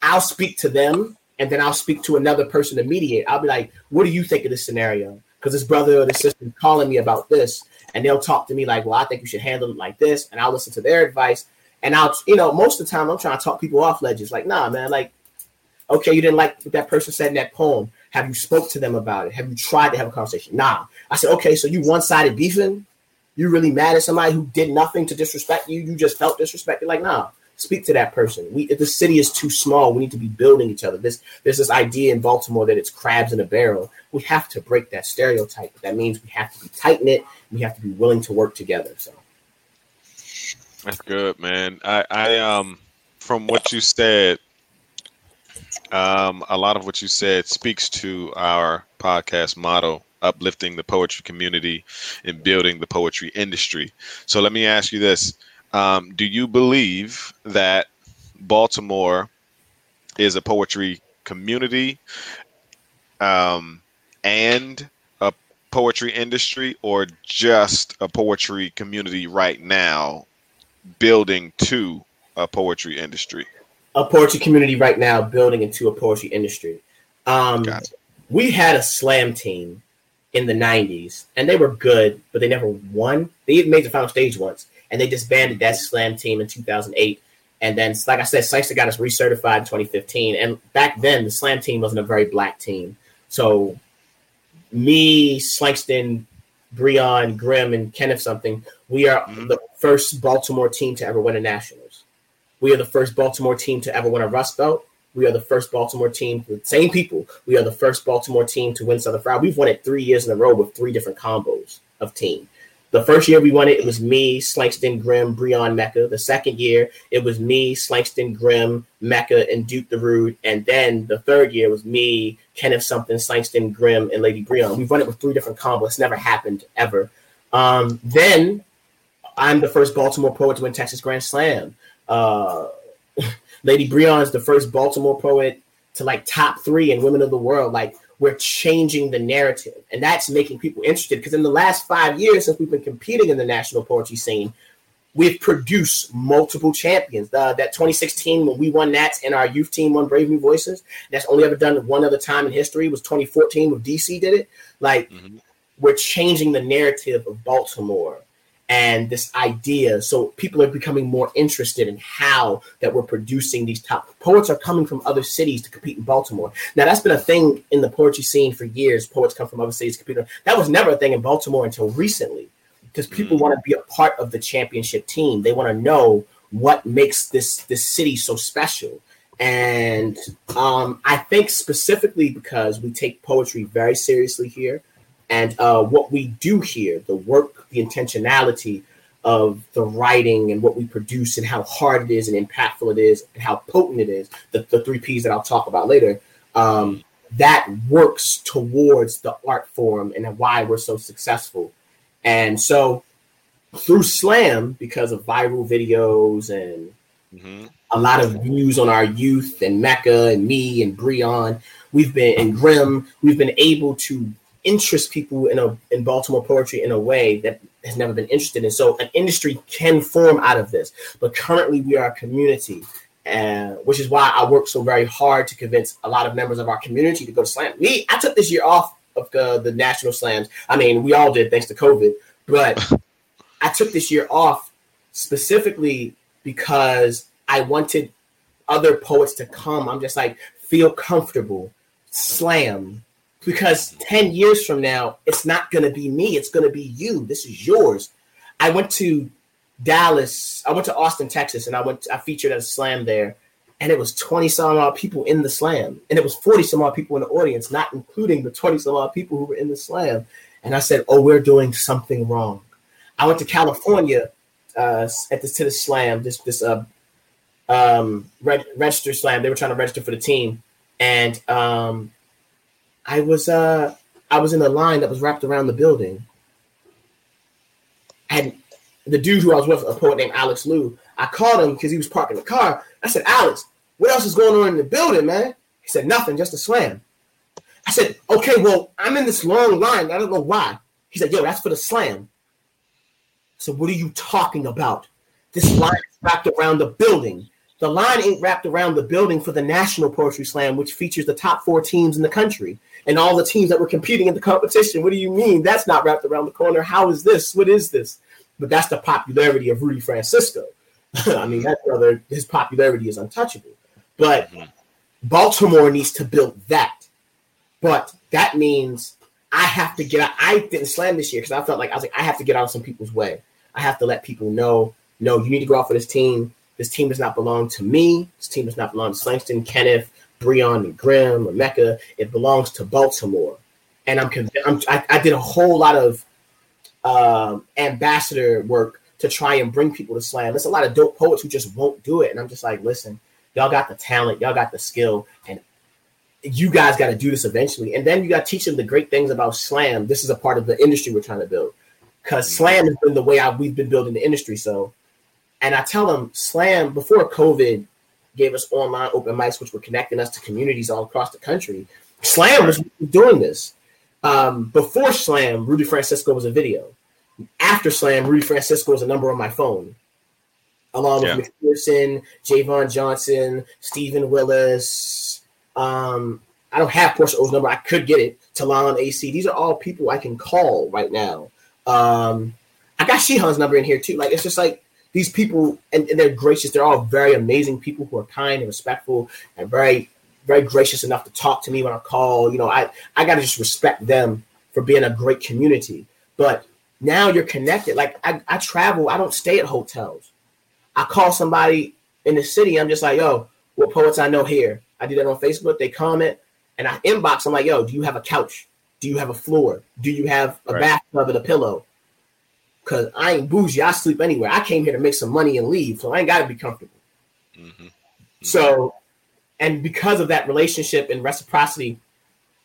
I'll speak to them and then I'll speak to another person to mediate. I'll be like, what do you think of this scenario? Because this brother or this sister is calling me about this. And they'll talk to me like, well, I think you should handle it like this. And I'll listen to their advice. And I'll, you know, most of the time I'm trying to talk people off ledges. Like, nah, man, like, okay, you didn't like what that person said in that poem. Have you spoke to them about it? Have you tried to have a conversation? Nah. I said, okay, so you one-sided beefing? You really mad at somebody who did nothing to disrespect you? You just felt disrespected? Like, nah Speak to that person. We if the city is too small, we need to be building each other. This there's this idea in Baltimore that it's crabs in a barrel. We have to break that stereotype. That means we have to be tight knit. We have to be willing to work together. So That's good, man. I, I um from what you said, um, a lot of what you said speaks to our podcast motto, uplifting the poetry community and building the poetry industry. So let me ask you this. Um, do you believe that Baltimore is a poetry community um, and a poetry industry, or just a poetry community right now building to a poetry industry? a poetry community right now building into a poetry industry. Um, Gotcha. We had a slam team in the 90s, and they were good, but they never won. They even made the final stage once, and they disbanded that slam team in 2008. And then, like I said, Sykes got us recertified in 2015. And back then, the slam team wasn't a very black team. So, me, Slangston, Brion, Grimm, and Kenneth something, we are Mhm. the first Baltimore team to ever win a Nationals. We are the first Baltimore team to ever win a Rust Belt. We are the first Baltimore team, the same people. We are the first Baltimore team to win Southern Fried. We've won it three years in a row with three different combos of team. The first year we won it, it was me, Slangston, Grimm, Brion, Mecca. The second year, it was me, Slangston, Grimm, Mecca, and Duke the Rude. And then the third year was me, Kenneth something, Slangston, Grimm, and Lady Brion. We've run it with three different combos. It's never happened ever. Um, then I'm the first Baltimore poet to win Texas Grand Slam. Uh, [LAUGHS] Lady Brion is the first Baltimore poet to like top three in Women of the World. Like we're changing the narrative, and that's making people interested. Because in the last five years, since we've been competing in the national poetry scene, we've produced multiple champions. Uh, that 2016 when we won Nats and our youth team won Brave New Voices. That's only ever done one other time in history. Was 2014 when DC did it. Like Mhm. we're changing the narrative of Baltimore and this idea. So people are becoming more interested in how that we're producing these top poets are coming from other cities to compete in Baltimore. Now that's been a thing in the poetry scene for years. Poets come from other cities to compete. That was never a thing in Baltimore until recently, because people want to be a part of the championship team. They want to know what makes this this city so special. And um, I think specifically because we take poetry very seriously here, and uh, what we do here, the work, the intentionality of the writing and what we produce and how hard it is and impactful it is and how potent it is, the, the three P's that I'll talk about later, um, that works towards the art form and why we're so successful. And so through Slam, because of viral videos and Mhm. a lot of views on our youth and Mecca and me and Brion. We've been and Grim. We've been able to interest people in a in Baltimore poetry in a way that has never been interested in. So an industry can form out of this. But currently, we are a community, uh, which is why I work so very hard to convince a lot of members of our community to go to Slam. Me, I took this year off of the, the national slams. I mean, we all did thanks to COVID, but [LAUGHS] I took this year off specifically because I wanted other poets to come. I'm just like, feel comfortable, slam. Because 10 years from now, it's not going to be me. It's going to be you. This is yours. I went to Dallas. I went to Austin, Texas, and I went. I featured at a slam there, and it was 20 some odd people in the slam, and it was 40 some odd people in the audience, not including the 20 some odd people who were in the slam. And I said, "Oh, we're doing something wrong." I went to California uh, at this to the slam, this this uh, um, reg- register slam. They were trying to register for the team, and um, I was uh, I was in a line that was wrapped around the building, and the dude who I was with, a poet named Alex Liu, I called him because he was parking the car. I said, Alex, what else is going on in the building, man? He said, nothing, just a slam. I said, okay, well, I'm in this long line. I don't know why. He said, yo, that's for the slam. So what are you talking about? This line is wrapped around the building. The line ain't wrapped around the building for the National Poetry Slam, which features the top four teams in the country and all the teams that were competing in the competition. What do you mean that's not wrapped around the corner? How is this? What is this? But that's the popularity of Rudy Francisco. [LAUGHS] I mean, that brother, his popularity is untouchable. But Baltimore needs to build that. But that means I have to get out. I didn't slam this year because I felt like I was like, I have to get out of some people's way. I have to let people know, no, you need to go out for this team. This team does not belong to me. This team does not belong to Slangston, Kenneth, Brion, and Grimm, or Mecca. It belongs to Baltimore. And I'm, conv- I'm I, I did a whole lot of um, ambassador work to try and bring people to slam. There's a lot of dope poets who just won't do it. And I'm just like, listen, y'all got the talent, y'all got the skill, and you guys got to do this eventually. And then you got to teach them the great things about slam. This is a part of the industry we're trying to build because slam has been the way I, we've been building the industry. So, and I tell them slam before COVID gave us online open mics, which were connecting us to communities all across the country. Slam was doing this. Um, before Slam, Rudy Francisco was a video. After Slam, Rudy Francisco was a number on my phone, along Yeah. with McPherson, Javon Johnson, Stephen Willis. Um, I don't have Portia O's number. I could get it. Talam Acey. These are all people I can call right now. Um, I got Shihan's number in here too. Like it's just like these people, and, and they're gracious. They're all very amazing people who are kind and respectful and very, very gracious enough to talk to me when I call. You know, I I gotta just respect them for being a great community. But now you're connected. Like I, I travel. I don't stay at hotels. I call somebody in the city. I'm just like, yo, what poets I know here? I do that on Facebook. They comment and I inbox. I'm like, yo, do you have a couch? Do you have a floor? Do you have a Right. bathtub and a pillow? Cause I ain't bougie. I sleep anywhere. I came here to make some money and leave, so I ain't got to be comfortable. Mhm. So, and because of that relationship and reciprocity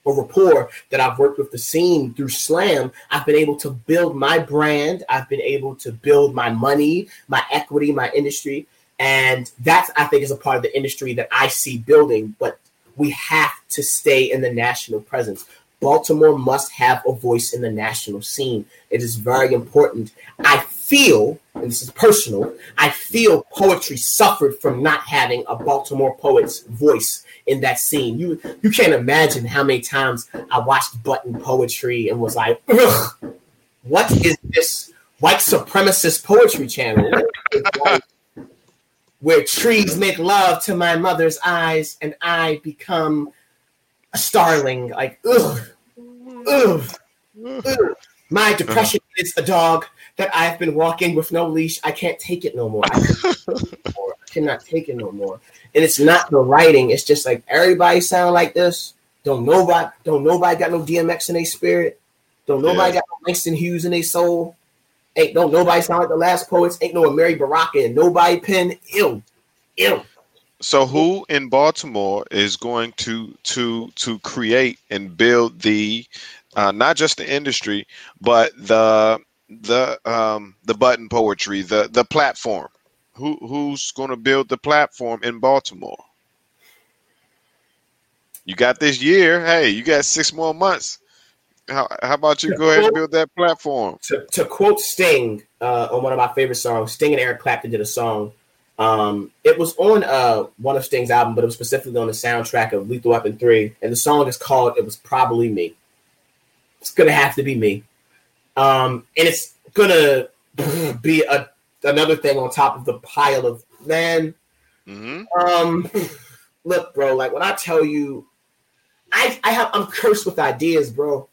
or rapport that I've worked with the scene through Slam, I've been able to build my brand. I've been able to build my money, my equity, my industry. And that I think is a part of the industry that I see building, but we have to stay in the national presence. Baltimore must have a voice in the national scene. It is very important. I feel, and this is personal, I feel poetry suffered from not having a Baltimore poet's voice in that scene. You you can't imagine how many times I watched button poetry and was like, Ugh, what is this white supremacist poetry channel? [LAUGHS] Where trees make love to my mother's eyes and I become a starling. Like, ugh, ugh, ugh. My depression uh-huh. is a dog that I've been walking with no leash. I can't take it no more. I cannot take it no more. I cannot take it no more. And it's not the writing. It's just like everybody sound like this. Don't nobody don't nobody got no DMX in their spirit. Don't nobody Yeah. got no Langston Hughes in their soul. Ain't don't nobody sound like the last poets. Ain't no Amiri Baraka and nobody pen ill. Ill. So who in Baltimore is going to to to create and build the uh, not just the industry, but the the um, the button poetry, the the platform? Who who's going to build the platform in Baltimore? You got this year. Hey, you got six more months. How, how about you go ahead and build that platform? to, to quote Sting uh, on one of my favorite songs, Sting and Eric Clapton did a song. Um, it was on uh, one of Sting's album, but it was specifically on the soundtrack of Lethal Weapon 3. And the song is called It Was Probably Me. It's going to have to be me. Um, and it's going [LAUGHS] to be a, another thing on top of the pile of, man, hmm um, look, bro. Like when I tell you, I I have I'm cursed with ideas, bro.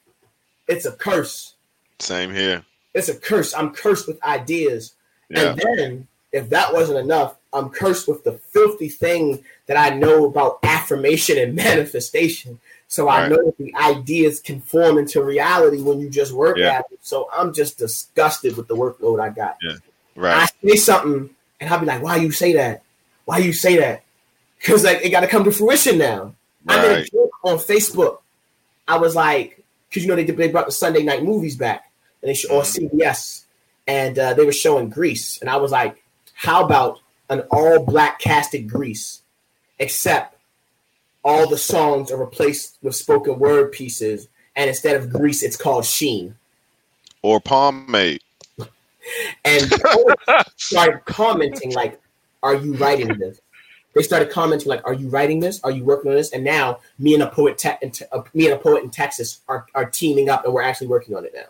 It's a curse. Same here. It's a curse. I'm cursed with ideas. Yeah. And then, if that wasn't enough, I'm cursed with the filthy thing that I know about affirmation and [LAUGHS] manifestation. So I Right. know that the ideas can form into reality when you just work Yeah. at it. So I'm just disgusted with the workload I got. Right. I say something and I'll be like, why you say that? Why you say that? Because like it got to come to fruition now. I made a joke on Facebook. I was like, because you know they did- they brought the Sunday night movies back and they sh- on CBS, and uh, they were showing Grease, and I was like, how about an all black casted Grease, except all the songs are replaced with spoken word pieces, and instead of Grease, it's called Sheen. Or pomade. and [LAUGHS] started commenting like, "Are you writing this?" They started commenting like, "Are you writing this? Are you working on this?" And now me and a poet, te- uh, me and a poet in Texas are, are teaming up, and we're actually working on it now.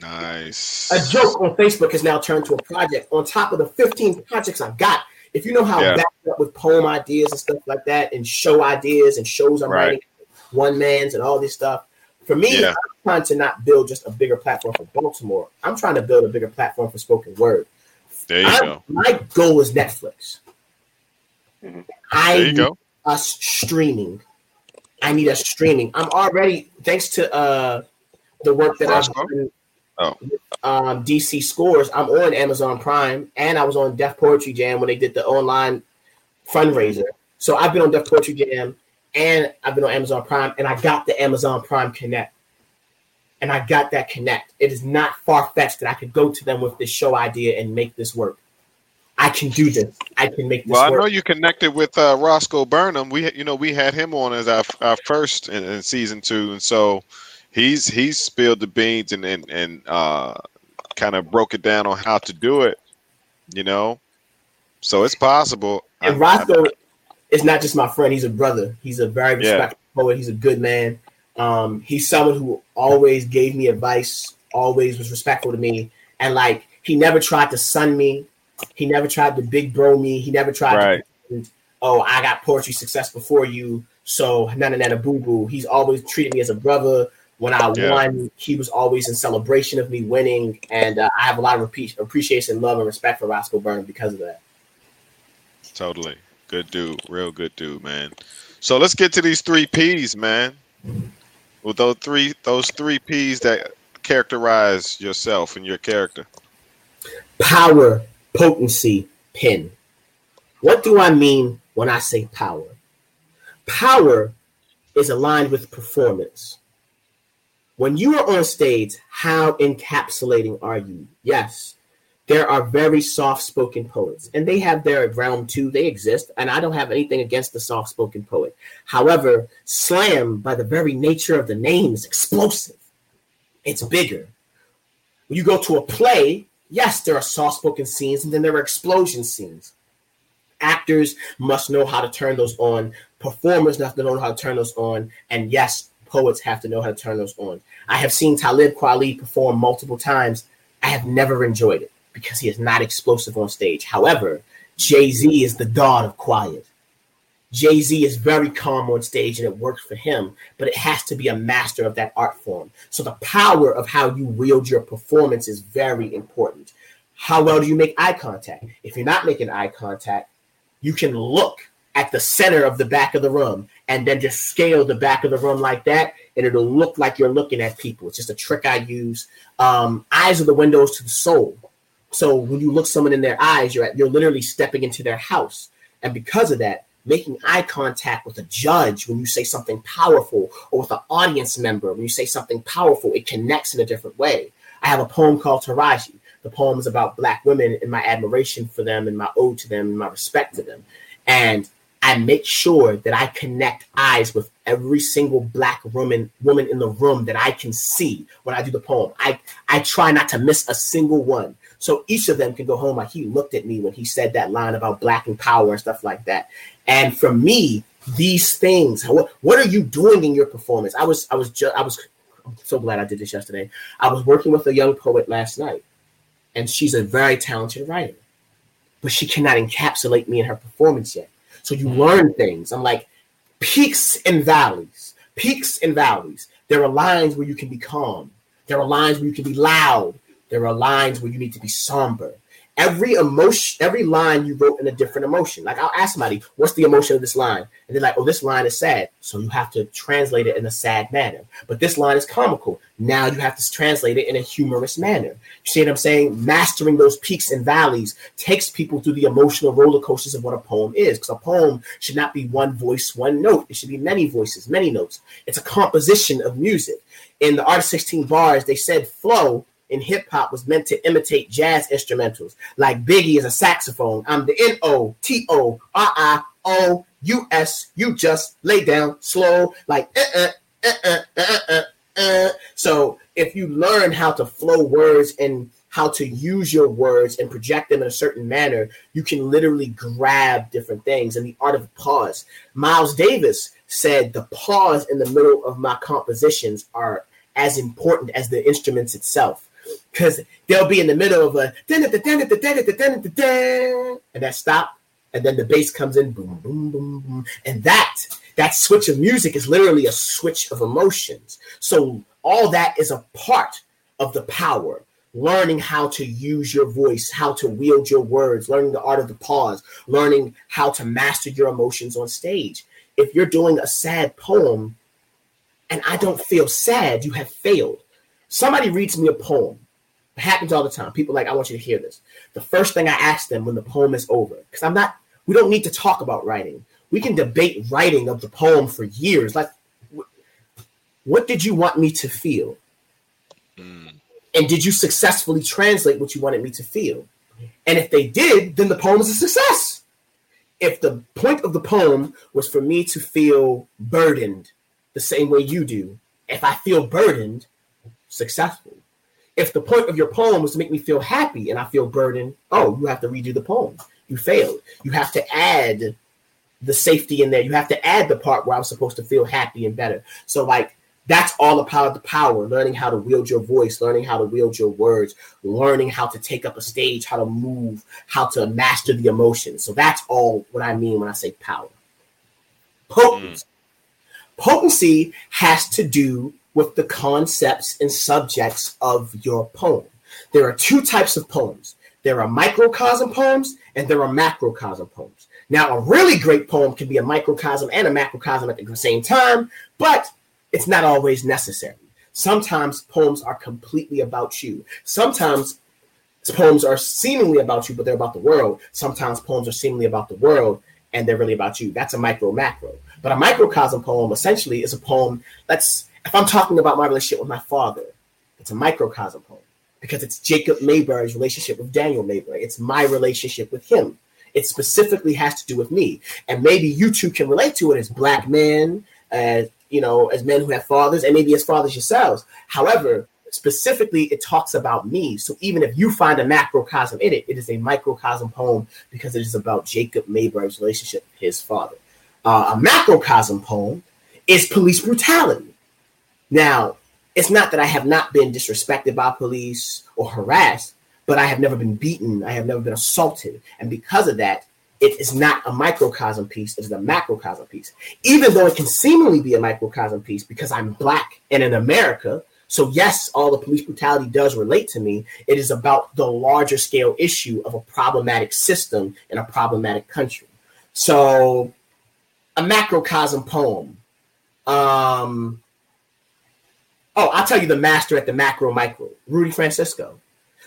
Nice. A joke on Facebook has now turned to a project on top of the 15 projects I've got. If you know how Yeah. I'm backed up with poem ideas and stuff like that, and show ideas and shows I'm Right. writing, one man's and all this stuff. For me, Yeah. I'm trying to not build just a bigger platform for Baltimore. I'm trying to build a bigger platform for spoken word. There you I- go. My goal is Netflix. Mhm. I need go. us streaming. I need us streaming. I'm already thanks to uh the work that I've done. Oh. Um, DC scores. I'm on Amazon Prime, and I was on Def Poetry Jam when they did the online fundraiser. So I've been on Def Poetry Jam, and I've been on Amazon Prime, and I got the Amazon Prime Connect, and I got that Connect. It is not far fetched that I could go to them with this show idea and make this work. I can do this. I can make this Well, I work. know you connected with uh, Roscoe Burnems. We, you know, we had him on as our, our first in, in season two, and so he's he's spilled the beans and and, and uh, kind of broke it down on how to do it. You know, so it's possible. And I- Roscoe is not just my friend; he's a brother. He's a very Yeah. respectful poet. He's a good man. Um, he's someone who always gave me advice, always was respectful to me, and like he never tried to sun me. He never tried to big bro me. He never tried Right. to oh, I got poetry success before you, so nana nana boo boo. He's always treated me as a brother. When I Yeah. won, he was always in celebration of me winning, and uh, I have a lot of appre- appreciation, love, and respect for Roscoe Burnems because of that. Totally. Good dude. Real good dude, man. So let's get to these three P's, man. With those three those three P's that characterize yourself and your character. power, potency, pin. What do I mean when I say power? Power is aligned with performance. When you are on stage, how encapsulating are you? Yes, there are very soft spoken poets, and they have their realm too. They exist, and I don't have anything against the soft spoken poet. However, slam, by the very nature of the name, is explosive, it's bigger. When you go to a play, yes, there are soft spoken scenes and then there are explosion scenes. Actors must know how to turn those on, performers have to know how to turn those on, and yes, poets have to know how to turn those on. I have seen Talib Kweli perform multiple times. I have never enjoyed it because he is not explosive on stage. However, Jay Z is the god of quiet. Jay Z is very calm on stage and it works for him, but it has to be a master of that art form. So the power of how you wield your performance is very important. How well do you make eye contact? If you're not making eye contact, you can look at the center of the back of the room and then just scale the back of the room like that, and it'll look like you're looking at people. It's just a trick I use. Um, eyes are the windows to the soul. So when you look someone in their eyes, you're at, you're literally stepping into their house, and because of that, making eye contact with a judge when you say something powerful, or with an audience member when you say something powerful, it connects in a different way. I have a poem called Taraji. The poem is about black women and my admiration for them and my ode to them and my respect to them. And I make sure that I connect eyes with every single black woman woman in the room that I can see when I do the poem. I I try not to miss a single one. So each of them can go home like he looked at me when he said that line about black and power and stuff like that. And for me, these things, what, what are you doing in your performance? I was I was I was I'm so glad I did this yesterday. I was working with a young poet last night, and she's a very talented writer, but she cannot encapsulate me in her performance yet. So you learn things. I'm like peaks and valleys, peaks and valleys. There are lines where you can be calm. There are lines where you can be loud. There are lines where you need to be somber. Every emotion, every line you wrote in a different emotion. Like I'll ask somebody, "What's the emotion of this line?" And they're like, "Oh, this line is sad." So you have to translate it in a sad manner. But this line is comical. Now you have to translate it in a humorous manner. You see what I'm saying? Mastering those peaks and valleys takes people through the emotional roller coasters of what a poem is. Because a poem should not be one voice, one note. It should be many voices, many notes. It's a composition of music. In the Art of 16 Bars, they said flow in hip hop was meant to imitate jazz instrumentals. Like Biggie is a saxophone. I'm the N O T O R I O U S. You just lay down slow, like uh uh uh uh uh uh. uh. So if you learn how to flow words and how to use your words and project them in a certain manner, you can literally grab different things. And the art of pause. Miles Davis said the pause in the middle of my compositions are as important as the instruments itself because they'll be in the middle of a and that stop and then the bass comes in boom boom boom boom and that that switch of music is literally a switch of emotions so all that is a part of the power learning how to use your voice, how to wield your words, learning the art of the pause, learning how to master your emotions on stage. If you're doing a sad poem and I don't feel sad, you have failed. Somebody reads me a poem. It happens all the time. People like, I want you to hear this. The first thing I ask them when the poem is over, because I'm not, we don't need to talk about writing. We can debate writing of the poem for years. Like, what did you want me to feel? Mm. And did you successfully translate what you wanted me to feel? And if they did, then the poem is a success. If the point of the poem was for me to feel burdened the same way you do, if I feel burdened, successful. If the point of your poem was to make me feel happy and I feel burdened, oh, you have to redo the poem. You failed. You have to add the safety in there. You have to add the part where I'm supposed to feel happy and better. So, like, that's all about the power learning how to wield your voice learning how to wield your words learning how to take up a stage how to move how to master the emotions so that's all what i mean when i say power potency mm. potency has to do with the concepts and subjects of your poem there are two types of poems there are microcosm poems and there are macrocosm poems now a really great poem can be a microcosm and a macrocosm at the same time but it's not always necessary. Sometimes poems are completely about you. Sometimes poems are seemingly about you, but they're about the world. Sometimes poems are seemingly about the world and they're really about you. That's a micro macro. But a microcosm poem essentially is a poem that's, if I'm talking about my relationship with my father, it's a microcosm poem because it's Jacob Mayberry's relationship with Daniel Mayberry. It's my relationship with him. It specifically has to do with me. And maybe you two can relate to it as black men, as you know, as men who have fathers and maybe as fathers yourselves. However, specifically, it talks about me. So even if you find a macrocosm in it, it is a microcosm poem because it is about Jacob Mayberry's relationship with his father. Uh, a macrocosm poem is police brutality. Now, it's not that I have not been disrespected by police or harassed, but I have never been beaten. I have never been assaulted. And because of that, it is not a microcosm piece, it is a macrocosm piece. Even though it can seemingly be a microcosm piece because I'm black and in America. So, yes, all the police brutality does relate to me. It is about the larger scale issue of a problematic system in a problematic country. So, a macrocosm poem. Um, oh, I'll tell you the master at the macro micro, Rudy Francisco.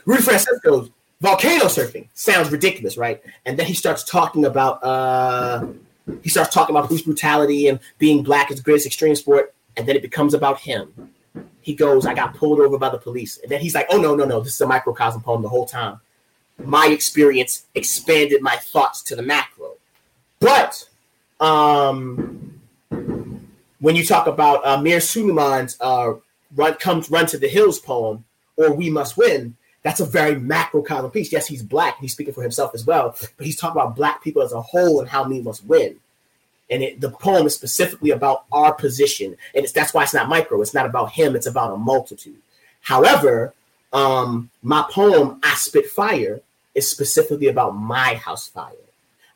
Rudy Francisco volcano surfing sounds ridiculous, right? And then he starts talking about uh, he starts talking about police brutality and being black is the greatest extreme sport, and then it becomes about him. He goes, "I got pulled over by the police," and then he's like, "Oh no, no, no! This is a microcosm poem the whole time. My experience expanded my thoughts to the macro." But um, when you talk about uh, Mir Suleiman's uh, "Run Comes Run to the Hills" poem or "We Must Win," that's a very macrocosm piece. Yes, he's black. He's speaking for himself as well, but he's talking about black people as a whole and how we must win. And it, the poem is specifically about our position, and that's why it's not micro. It's not about him. It's about a multitude. However, um, my poem "I Spit Fire" is specifically about my house fire.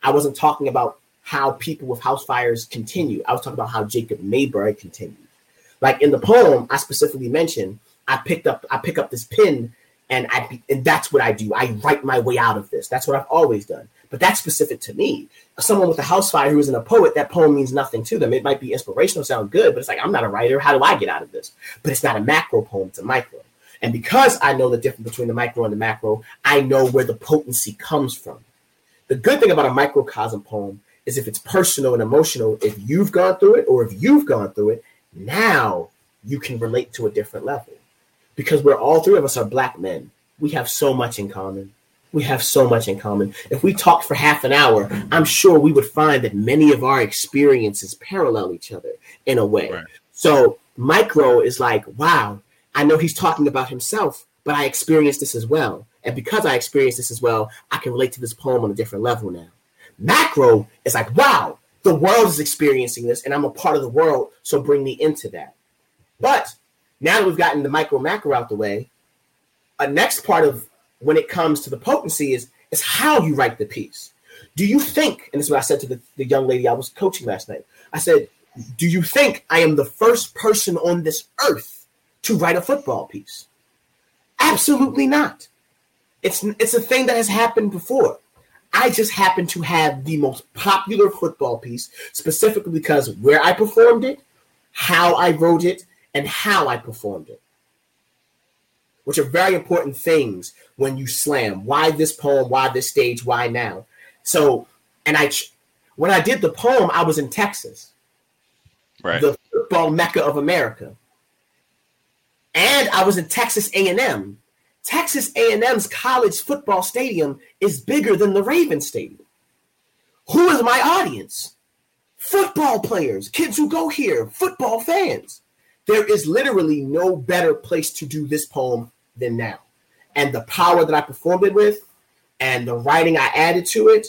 I wasn't talking about how people with house fires continue. I was talking about how Jacob Mayberry continues. Like in the poem, I specifically mentioned I picked up I pick up this pin and I and that's what I do. I write my way out of this. That's what I've always done. But that's specific to me. Someone with a house fire who isn't a poet, that poem means nothing to them. It might be inspirational, sound good, but it's like I'm not a writer. How do I get out of this? But it's not a macro poem; it's a micro. And because I know the difference between the micro and the macro, I know where the potency comes from. The good thing about a microcosm poem is if it's personal and emotional, if you've gone through it or if you've gone through it, now you can relate to a different level because we're all three of us are black men. We have so much in common. We have so much in common. If we talked for half an hour, I'm sure we would find that many of our experiences parallel each other in a way. Right. So, micro is like, wow, I know he's talking about himself, but I experienced this as well. And because I experienced this as well, I can relate to this poem on a different level now. Macro is like, wow, the world is experiencing this, and I'm a part of the world, so bring me into that. But now that we've gotten the micro macro out the way, a next part of when it comes to the potency is is how you write the piece. Do you think, and this is what I said to the, the young lady I was coaching last night, I said, Do you think I am the first person on this earth to write a football piece? Absolutely not. It's it's a thing that has happened before. I just happen to have the most popular football piece, specifically because where I performed it, how I wrote it, and how I performed it. Which are very important things when you slam. Why this poem? Why this stage? Why now? So, and I, when I did the poem, I was in Texas, Right. the football mecca of America, and I was in Texas A&M. Texas A&M's college football stadium is bigger than the Raven stadium. Who is my audience? Football players, kids who go here, football fans. There is literally no better place to do this poem than now. And the power that I performed it with and the writing I added to it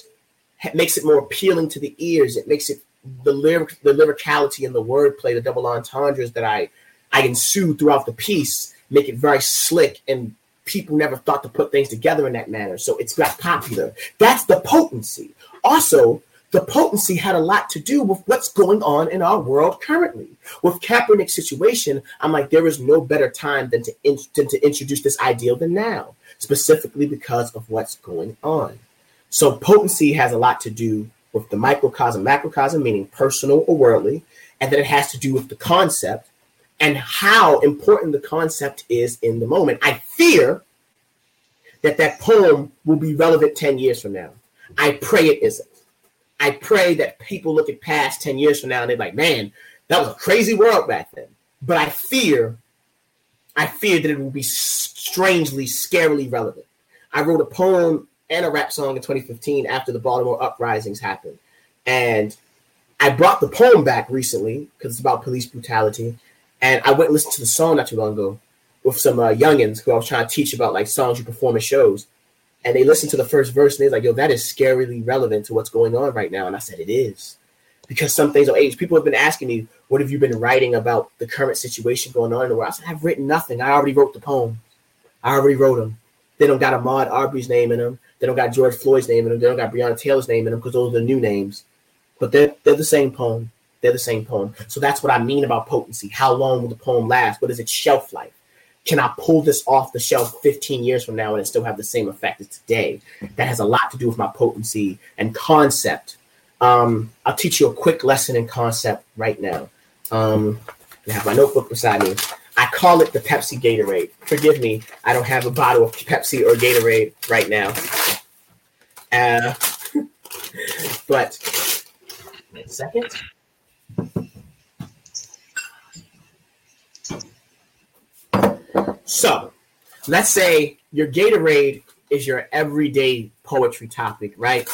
makes it more appealing to the ears. It makes it the lyric, the lyricality and the wordplay, the double entendres that I I ensue throughout the piece make it very slick and people never thought to put things together in that manner. So it's got popular. That's the potency. Also, the potency had a lot to do with what's going on in our world currently. With Kaepernick's situation, I'm like, there is no better time than to, in, than to introduce this ideal than now, specifically because of what's going on. So potency has a lot to do with the microcosm, macrocosm, meaning personal or worldly, and then it has to do with the concept and how important the concept is in the moment. I fear that that poem will be relevant 10 years from now. I pray it isn't. I pray that people look at past 10 years from now and they're like, man, that was a crazy world back then. But I fear, I fear that it will be strangely, scarily relevant. I wrote a poem and a rap song in 2015 after the Baltimore uprisings happened. And I brought the poem back recently because it's about police brutality. And I went and listened to the song not too long ago with some uh, youngins who I was trying to teach about like songs you perform at shows. And they listened to the first verse and they're like, yo, that is scarily relevant to what's going on right now. And I said, it is. Because some things are age. People have been asking me, what have you been writing about the current situation going on in the world? I said, I've written nothing. I already wrote the poem. I already wrote them. They don't got Ahmaud Arbery's name in them. They don't got George Floyd's name in them. They don't got Breonna Taylor's name in them because those are the new names. But they're, they're the same poem. They're the same poem. So that's what I mean about potency. How long will the poem last? What is its shelf life? Can I pull this off the shelf 15 years from now and it still have the same effect as today? That has a lot to do with my potency and concept. Um, I'll teach you a quick lesson in concept right now. Um, I have my notebook beside me. I call it the Pepsi Gatorade. Forgive me, I don't have a bottle of Pepsi or Gatorade right now. Uh, [LAUGHS] but second. So, let's say your Gatorade is your everyday poetry topic, right?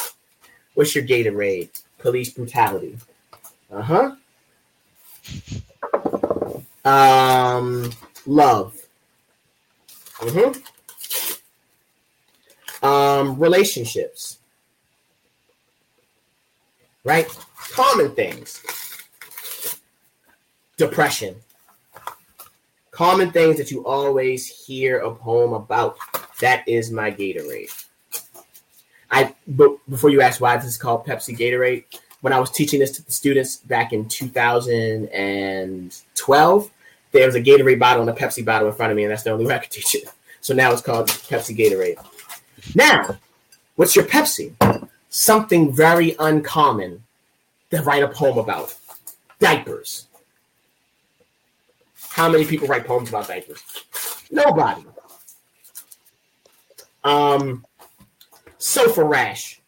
What's your Gatorade? Police brutality. Uh huh. Um, love. Mm-hmm. Um, relationships. Right? Common things. Depression. Common things that you always hear a poem about. That is my Gatorade. I but before you ask why this is called Pepsi Gatorade, when I was teaching this to the students back in 2012, there was a Gatorade bottle and a Pepsi bottle in front of me, and that's the only way I could teach it. [LAUGHS] So now it's called Pepsi Gatorade. Now, what's your Pepsi? Something very uncommon to write a poem about. Diapers. How many people write poems about bankers? Nobody. Um, sofa rash.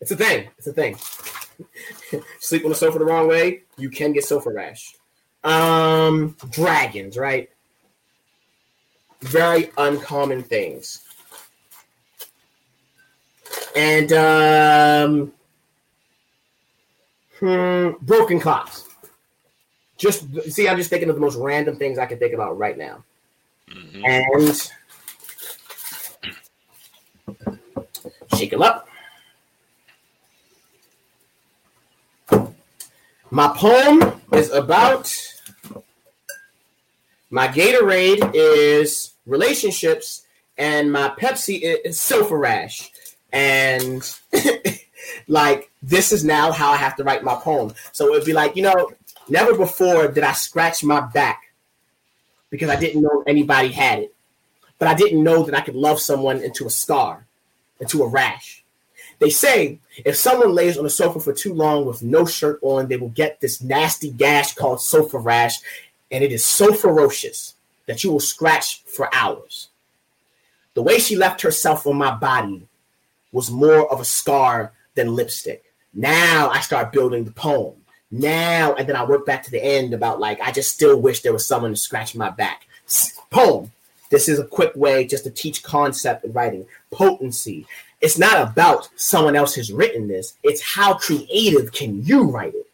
It's a thing. It's a thing. [LAUGHS] Sleep on the sofa the wrong way, you can get sofa rash. Um, dragons, right? Very uncommon things. And um, hmm, broken clocks. Just see, I'm just thinking of the most random things I can think about right now. Mm-hmm. And shake them up. My poem is about my Gatorade is relationships, and my Pepsi is sofa rash. And [LAUGHS] like this is now how I have to write my poem. So it'd be like, you know, never before did I scratch my back because I didn't know anybody had it. but I didn't know that I could love someone into a scar, into a rash. They say if someone lays on a sofa for too long with no shirt on, they will get this nasty gash called sofa rash, and it is so ferocious that you will scratch for hours. The way she left herself on my body was more of a scar than lipstick. Now I start building the poem. Now, and then I work back to the end about like, I just still wish there was someone to scratch my back. Poem. This is a quick way just to teach concept in writing. Potency. It's not about someone else has written this, it's how creative can you write it.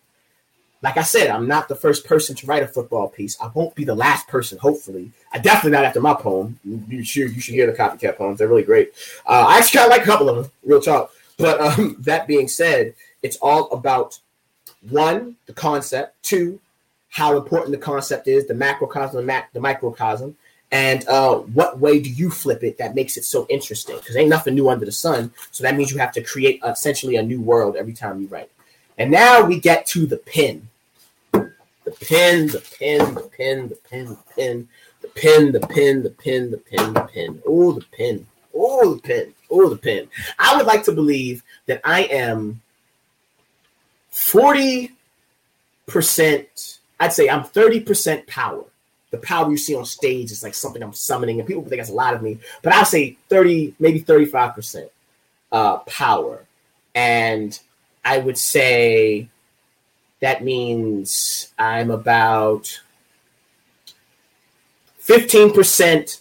Like I said, I'm not the first person to write a football piece. I won't be the last person, hopefully. I definitely not after my poem. You should you should hear the copycat poems. They're really great. Uh, I actually kind of like a couple of them, real talk. But um, [LAUGHS] that being said, it's all about one, the concept, two, how important the concept is, the macrocosm, the, mac- the microcosm, and uh, what way do you flip it that makes it so interesting? Because ain't nothing new under the sun. So that means you have to create essentially a new world every time you write. And now we get to the pin. The pin, the pin, the pin, the pin, the pin, the pin, the pin, the pin, the pin, the pin. Oh, the pin. Oh, the pin. Oh, the pin. I would like to believe that I am 40%, I'd say I'm 30% power. The power you see on stage is like something I'm summoning, and people think that's a lot of me, but I'll say 30, maybe 35% uh, power. And I would say that means I'm about 15%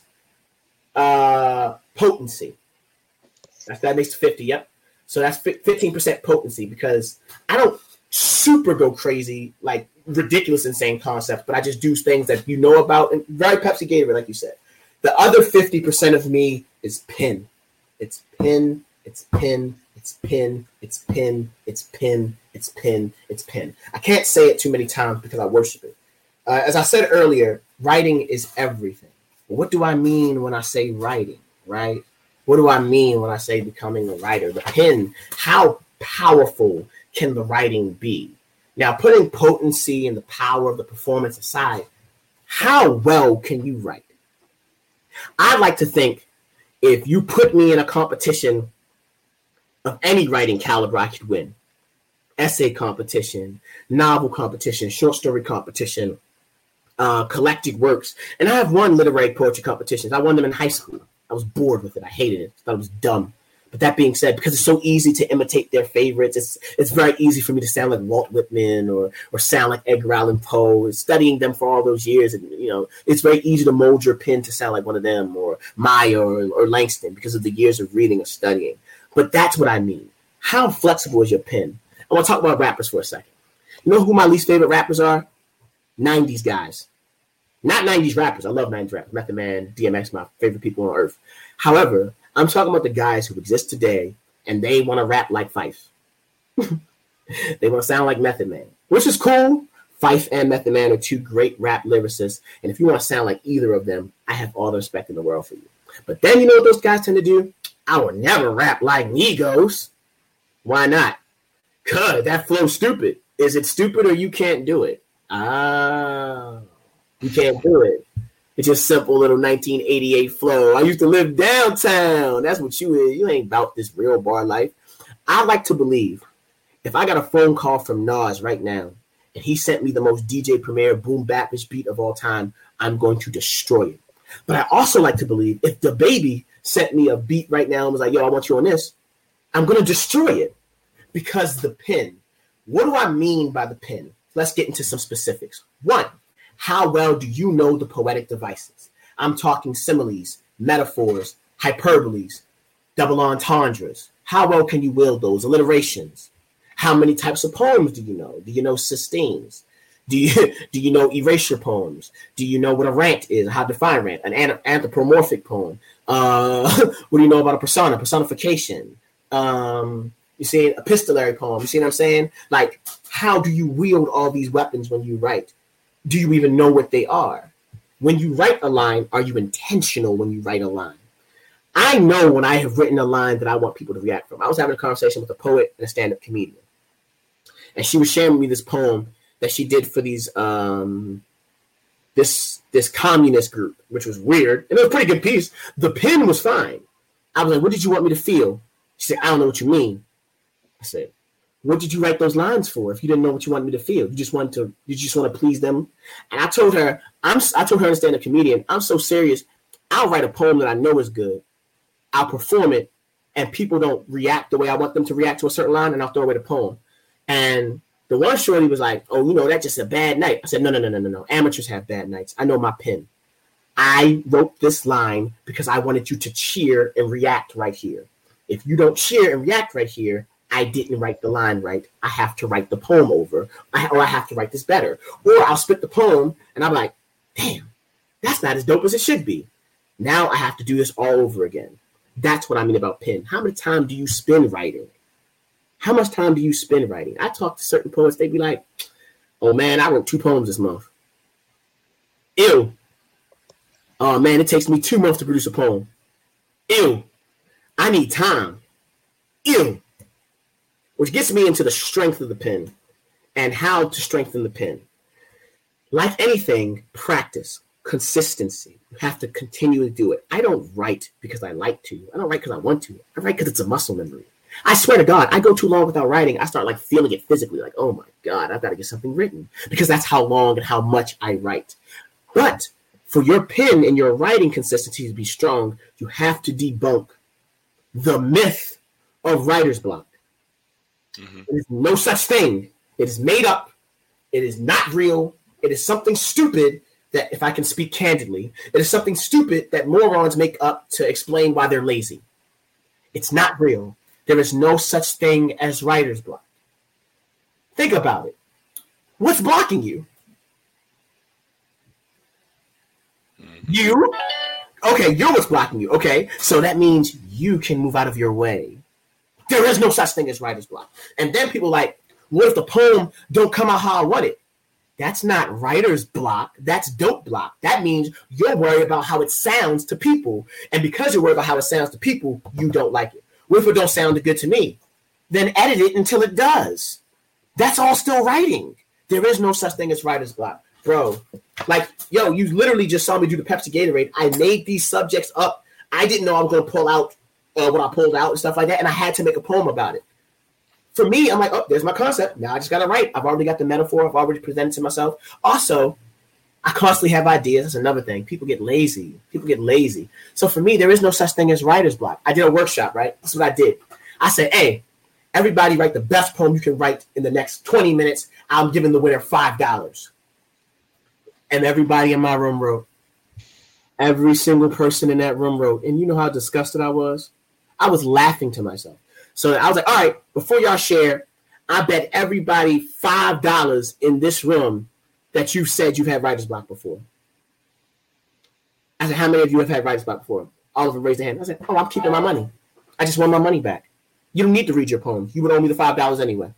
uh, potency. That's, that makes 50, yep. So that's 15% potency because I don't super go crazy, like ridiculous, insane concepts, but I just do things that you know about and very Pepsi Gatorade, like you said. The other 50% of me is pin. It's pin, it's pin, it's pin, it's pin, it's pin, it's pin, it's pin. I can't say it too many times because I worship it. Uh, as I said earlier, writing is everything. What do I mean when I say writing, right? What do I mean when I say becoming a writer? The pen, how powerful can the writing be? Now, putting potency and the power of the performance aside, how well can you write? I'd like to think if you put me in a competition of any writing caliber, I could win. Essay competition, novel competition, short story competition, uh, collected works. And I have won literary poetry competitions. I won them in high school. I was bored with it. I hated it. I thought it was dumb. But that being said, because it's so easy to imitate their favorites, it's it's very easy for me to sound like Walt Whitman or or sound like Edgar Allan Poe. Studying them for all those years, and you know, it's very easy to mold your pen to sound like one of them or Maya or, or Langston because of the years of reading or studying. But that's what I mean. How flexible is your pen? I want to talk about rappers for a second. You know who my least favorite rappers are? 90s guys. Not 90s rappers. I love 90s rappers. Method Man, DMX, my favorite people on earth. However, I'm talking about the guys who exist today and they want to rap like Phife. [LAUGHS] they want to sound like Method Man, which is cool. Phife and Method Man are two great rap lyricists. And if you want to sound like either of them, I have all the respect in the world for you. But then you know what those guys tend to do? I will never rap like Migos. Why not? Cuz that flow's stupid. Is it stupid or you can't do it? Ah. You can't do it. It's just simple little 1988 flow. I used to live downtown. That's what you is. You ain't about this real bar life. I like to believe if I got a phone call from Nas right now and he sent me the most DJ Premier boom bapish beat of all time, I'm going to destroy it. But I also like to believe if the baby sent me a beat right now and was like, yo, I want you on this, I'm going to destroy it because the pen. What do I mean by the pen? Let's get into some specifics. One, how well do you know the poetic devices? I'm talking similes, metaphors, hyperboles, double entendres. How well can you wield those? Alliterations. How many types of poems do you know? Do you know sestinas? Do you [LAUGHS] do you know erasure poems? Do you know what a rant is? How to define rant? An anthropomorphic poem. Uh, [LAUGHS] what do you know about a persona? Personification. Um, you see epistolary poem. You see what I'm saying? Like, how do you wield all these weapons when you write? Do you even know what they are? When you write a line, are you intentional when you write a line? I know when I have written a line that I want people to react from. I was having a conversation with a poet and a stand-up comedian, and she was sharing with me this poem that she did for these um, this this communist group, which was weird. And it was a pretty good piece. The pen was fine. I was like, what did you want me to feel? She said, I don't know what you mean. I said, what did you write those lines for if you didn't know what you wanted me to feel? You just wanted to, you just want to please them. And I told her, I'm, I told her to stand a comedian. I'm so serious. I'll write a poem that I know is good. I'll perform it, and people don't react the way I want them to react to a certain line, and I'll throw away the poem. And the one shorty was like, "Oh, you know, that's just a bad night." I said, "No, no, no, no, no, no. Amateurs have bad nights. I know my pen. I wrote this line because I wanted you to cheer and react right here. If you don't cheer and react right here, I didn't write the line right. I have to write the poem over, or I have to write this better. Or I'll spit the poem and I'm like, damn, that's not as dope as it should be. Now I have to do this all over again. That's what I mean about pen. How much time do you spend writing? How much time do you spend writing? I talk to certain poets, They'd be like, oh man, I wrote two poems this month. Ew. Oh man, it takes me two months to produce a poem. Ew. I need time. Ew. Which gets me into the strength of the pen and how to strengthen the pen. Like anything, practice, consistency. You have to continually do it. I don't write because I like to. I don't write because I want to. I write because it's a muscle memory. I swear to God, I go too long without writing. I start like feeling it physically, like, oh my God, I've got to get something written because that's how long and how much I write. But for your pen and your writing consistency to be strong, you have to debunk the myth of writer's block. Mm-hmm. There is no such thing. It is made up. It is not real. It is something stupid that, if I can speak candidly, it is something stupid that morons make up to explain why they're lazy. It's not real. There is no such thing as writer's block. Think about it. What's blocking you? You? Okay, you're what's blocking you. Okay, so that means you can move out of your way. There is no such thing as writer's block. And then people like, what if the poem don't come out how I want it? That's not writer's block. That's dope block. That means you're worried about how it sounds to people. And because you're worried about how it sounds to people, you don't like it. What if it don't sound good to me? Then edit it until it does. That's all still writing. There is no such thing as writer's block bro. Like, yo, you literally just saw me do the Pepsi Gatorade. I made these subjects up. I didn't know I was gonna pull out uh, what I pulled out and stuff like that, and I had to make a poem about it. For me, I'm like, oh, there's my concept. Now I just gotta write. I've already got the metaphor. I've already presented to myself. Also, I constantly have ideas. That's another thing. People get lazy. People get lazy. So for me, there is no such thing as writer's block. I did a workshop, right? That's what I did. I said, hey, everybody write the best poem you can write in the next 20 minutes. I'm giving the winner five dollars and everybody in my room wrote. Every single person in that room wrote. And you know how disgusted I was? I was laughing to myself. So I was like, all right, before y'all share, I bet everybody five dollars in this room that you've said you've had writer's block before. I said, how many of you have had writer's block before? All of them raised their hand. I said, oh, I'm keeping my money. I just want my money back. You don't need to read your poem. You would owe me the five dollars anyway.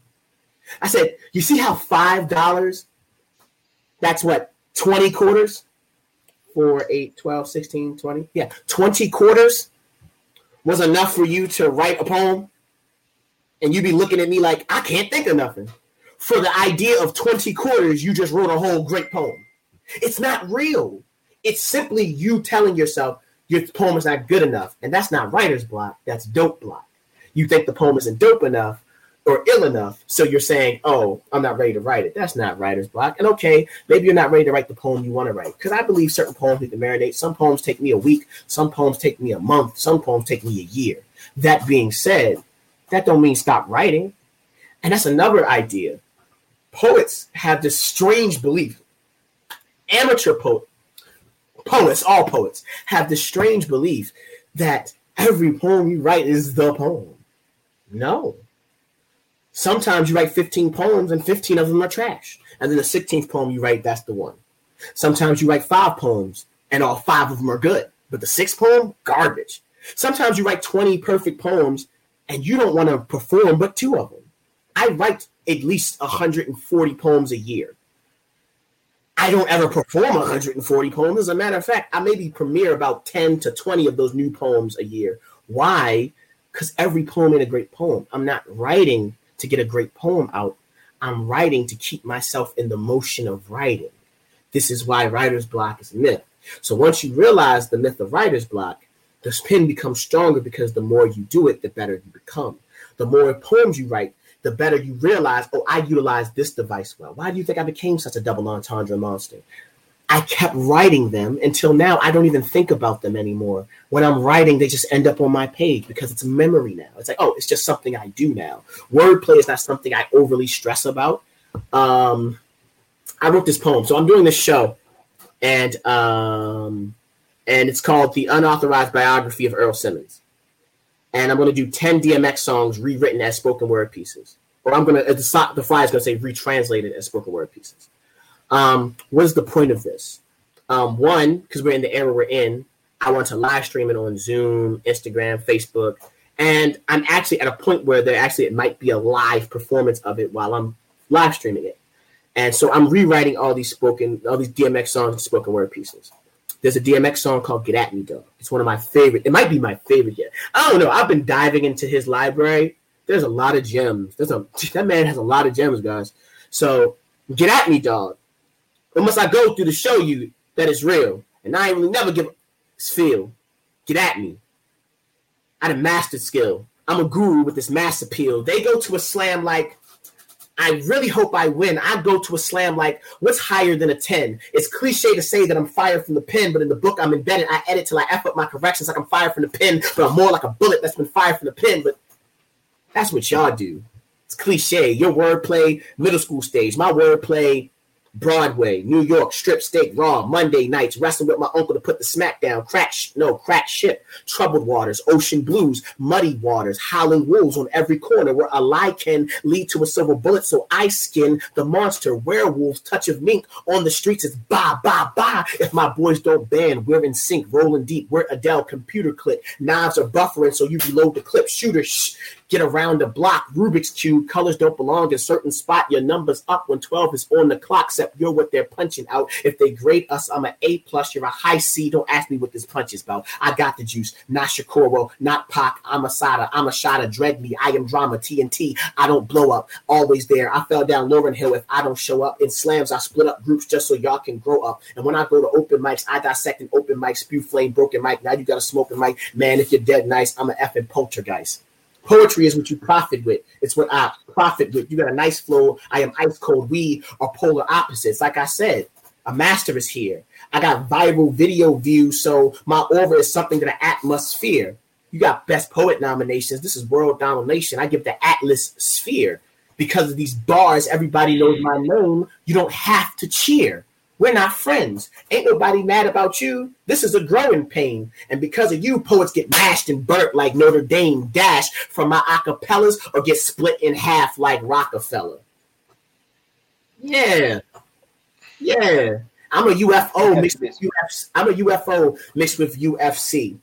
I said, you see how five dollars? That's what 20 quarters, 4, 8, 12, 16, 20. Yeah, 20 quarters was enough for you to write a poem. And you'd be looking at me like, I can't think of nothing. For the idea of 20 quarters, you just wrote a whole great poem. It's not real. It's simply you telling yourself your poem is not good enough. And that's not writer's block, that's dope block. You think the poem isn't dope enough, or ill enough. So you're saying, oh, I'm not ready to write it. That's not writer's block. And okay, maybe you're not ready to write the poem you want to write. Because I believe certain poems need to marinate. Some poems take me a week. Some poems take me a month. Some poems take me a year. That being said, that don't mean stop writing. And that's another idea. Poets have this strange belief. Amateur poet, poets, all poets, have this strange belief that every poem you write is the poem. No, Sometimes you write 15 poems and 15 of them are trash. And then the 16th poem you write, that's the one. Sometimes you write five poems and all five of them are good. But the sixth poem, garbage. Sometimes you write 20 perfect poems and you don't want to perform but two of them. I write at least 140 poems a year. I don't ever perform 140 poems. As a matter of fact, I maybe premiere about 10 to 20 of those new poems a year. Why? Because every poem ain't a great poem. I'm not writing to get a great poem out. I'm writing to keep myself in the motion of writing. This is why writer's block is a myth. So once you realize the myth of writer's block, the pen becomes stronger because the more you do it, the better you become. The more poems you write, the better you realize, oh, I utilize this device well. Why do you think I became such a double entendre monster? I kept writing them until now I don't even think about them anymore. When I'm writing, they just end up on my page because it's memory now. It's like, oh, it's just something I do now. Wordplay is not something I overly stress about. Um, I wrote this poem, so I'm doing this show, and um, and it's called "The Unauthorized Biography of Earl Simmons," and I'm going to do 10 DMX songs rewritten as spoken word pieces, or I'm going to the the flyer is going to say retranslated as spoken word pieces. Um, what is the point of this? Um, one, because we're in the era we're in, I want to live stream it on Zoom, Instagram, Facebook, and I'm actually at a point where there actually it might be a live performance of it while I'm live streaming it. And so I'm rewriting all these spoken, all these DMX songs spoken word pieces. There's a DMX song called "Get at Me," though. It's one of my favorite. It might be my favorite yet. I don't know. I've been diving into his library. There's a lot of gems. There's a [LAUGHS] that man has a lot of gems, guys. So get at me, dog. Or must I go through to show you that it's real? And I ain't really never give a feel. Get at me. I done mastered skill. I'm a guru with this mass appeal. They go to a slam like, I really hope I win. I go to a slam like, what's higher than a 10? It's cliche to say that I'm fired from the pen, but in the book I'm embedded. I edit till I F up my corrections like I'm fired from the pen, but I'm more like a bullet that's been fired from the pen. But that's what y'all do. It's cliche. Your wordplay, middle school stage. My wordplay, Broadway, New York, strip steak, raw, Monday nights, wrestling with my uncle to put the smack down, crack, sh- no, crack ship, troubled waters, ocean blues, muddy waters, howling wolves on every corner where a lie can lead to a silver bullet. So I skin the monster, werewolves, touch of mink on the streets is ba, ba, ba. If my boys don't band, we're in sync, rolling deep, we're Adele, computer clip, knives are buffering, so you reload the clip, shooter, shh, get around the block, Rubik's Cube, colors don't belong in certain spot, your number's up when 12 is on the clock, except you're what they're punching out. If they grade us, I'm an A plus, you're a high C. Don't ask me what this punch is about. I got the juice, not Shakuro, not Pac. I'm a Sada, I'm a of dread me. I am drama, TNT. I don't blow up, always there. I fell down Lauryn Hill if I don't show up. In slams, I split up groups just so y'all can grow up. And when I go to open mics, I dissect an open mic, spew flame, broken mic. Now you got a smoking mic. Man, if you're dead nice, I'm an effing poltergeist. Poetry is what you profit with. It's what I profit with. You got a nice flow. I am ice cold. We are polar opposites. Like I said, a master is here. I got viral video views, so my aura is something that an atmosphere. You got best poet nominations. This is world domination. I give the Atlas sphere because of these bars. Everybody knows my name. You don't have to cheer. We're not friends. Ain't nobody mad about you. This is a growing pain. And because of you, poets get mashed and burnt like Notre Dame dash from my acapellas or get split in half like Rockefeller. Yeah. Yeah. I'm a UFO mixed with UFC. I'm a UFO mixed with UFC.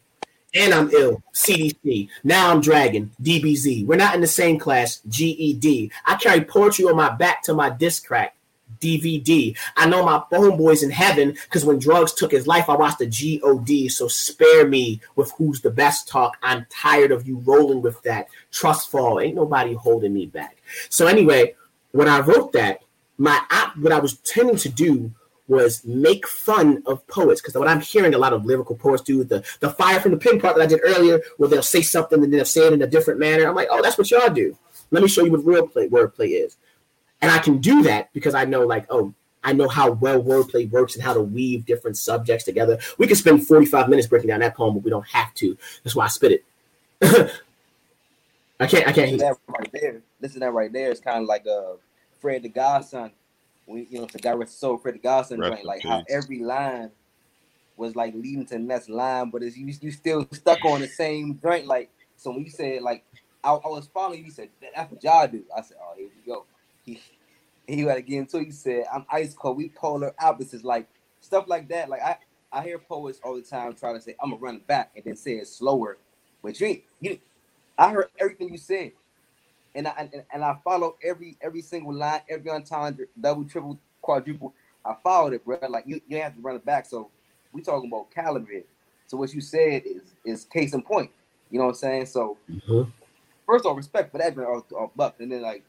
And I'm ill. CDC. Now I'm dragging DBZ. We're not in the same class. GED. I carry poetry on my back to my disc crack. DVD. I know my homeboy's in heaven because when drugs took his life, I watched the God. So spare me with who's the best talk. I'm tired of you rolling with that. Trust fall. Ain't nobody holding me back. So anyway, when I wrote that, my app, what I was tending to do was make fun of poets because what I'm hearing a lot of lyrical poets do the the fire from the pin part that I did earlier, where they'll say something and then they'll say it in a different manner. I'm like, oh, that's what y'all do. Let me show you what real play wordplay is. And I can do that because I know, like, oh, I know how well wordplay works and how to weave different subjects together. We could spend 45 minutes breaking down that poem, but we don't have to. That's why I spit it. [LAUGHS] I can't. I can't. Listen that right there. Listen to that right there. It's kind of like a uh, Fred the Godson. We, you know, the guy with soul, Fred the Godson, right? Like how every line was like leading to the next line, but it's you, you still stuck on the same joint. Like so, when you said like I, I was following you, you said that's what y'all do. I said, oh, here we go he he got get into. He said, "I'm ice cold. We polar opposites." Like stuff like that. Like I I hear poets all the time try to say, "I'm gonna run it back," and then say it slower. But you you, I heard everything you said, and I and, and I follow every every single line, every entendre, double, triple, quadruple. I followed it, bro. Like you, you have to run it back. So we talking about caliber. So what you said is is case in point. You know what I'm saying? So mm-hmm. first of all, respect for that, man, buck, and then like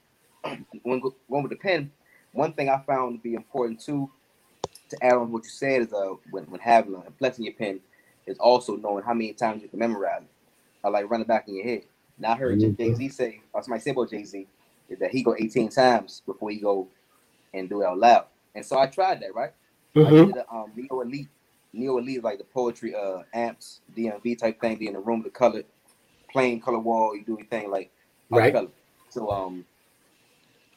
when going with the pen, one thing I found to be important too to add on what you said is uh when, when having a flexing your pen is also knowing how many times you can memorize it. I like running back in your head. Now I heard Mhm. Jay Z say, or somebody say about Jay Z, is that he go 18 times before he go and do it out loud. And so I tried that, right? I Mhm. did a um, Neo Elite. Neo Elite is like the poetry uh amps, DMV type thing, be in the room, the color, plain color wall, you do anything like Right. color. So um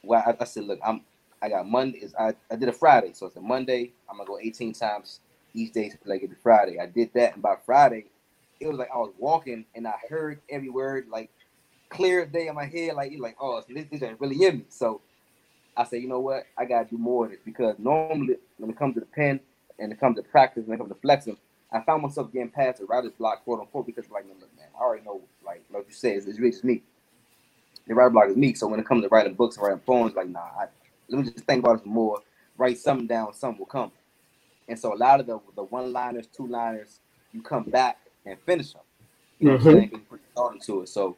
well I, I said, look, I'm I got Monday I, I did a Friday, so it's a Monday, I'm gonna go 18 times each day like it's Friday. I did that and by Friday, it was like I was walking and I heard every word like clear as day in my head, like you're like, oh this, this ain't really in me. So I said, you know what, I gotta do more of this because normally when it comes to the pen and it comes to practice, and it comes to flexing, I found myself getting past the writer's block, quote unquote, because like, look, man, I already know, like, like you said, it's, it's really just me. The writer block is me. So when it comes to writing books and writing poems, like, nah, I, let me just think about it some more. Write something down, something will come. And so a lot of the the one liners, two liners, you come back and finish them. You know what I'm mm-hmm. saying? 'Cause you put thought into it. So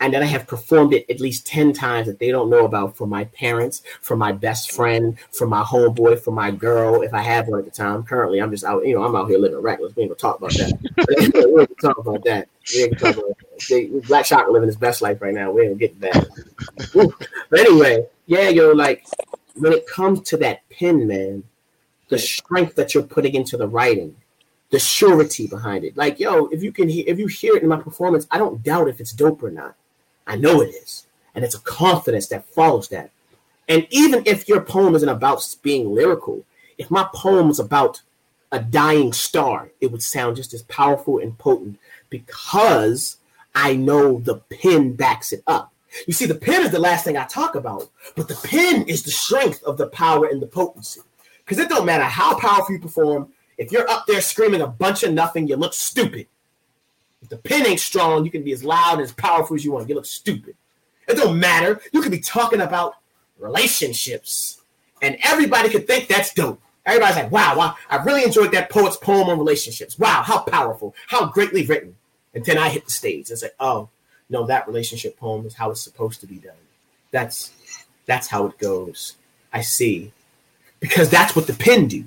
And then I have performed it at least 10 times that they don't know about for my parents, for my best friend, for my homeboy, for my girl, if I have one at the time. Currently, I'm just out, you know, I'm out here living reckless. We ain't gonna talk about that. [LAUGHS] we ain't gonna talk about that. We ain't gonna talk about that. Black Shock living his best life right now. We ain't gonna get that. But anyway, yeah, yo, like when it comes to that pen, man, the strength that you're putting into the writing, the surety behind it. Like, yo, if you can hear if you hear it in my performance, I don't doubt if it's dope or not. I know it is. And it's a confidence that follows that. And even if your poem isn't about being lyrical, if my poem is about a dying star, it would sound just as powerful and potent because I know the pen backs it up. You see, the pen is the last thing I talk about, but the pen is the strength of the power and the potency. Because it don't matter how powerful you perform, if you're up there screaming a bunch of nothing, you look stupid. If the pen ain't strong, you can be as loud and as powerful as you want. You look stupid. It don't matter. You could be talking about relationships, and everybody could think that's dope. Everybody's like, wow, wow, I really enjoyed that poet's poem on relationships. Wow, how powerful, how greatly written. And then I hit the stage and say, oh, no, that relationship poem is how it's supposed to be done. That's that's how it goes. I see. Because that's what the pen do.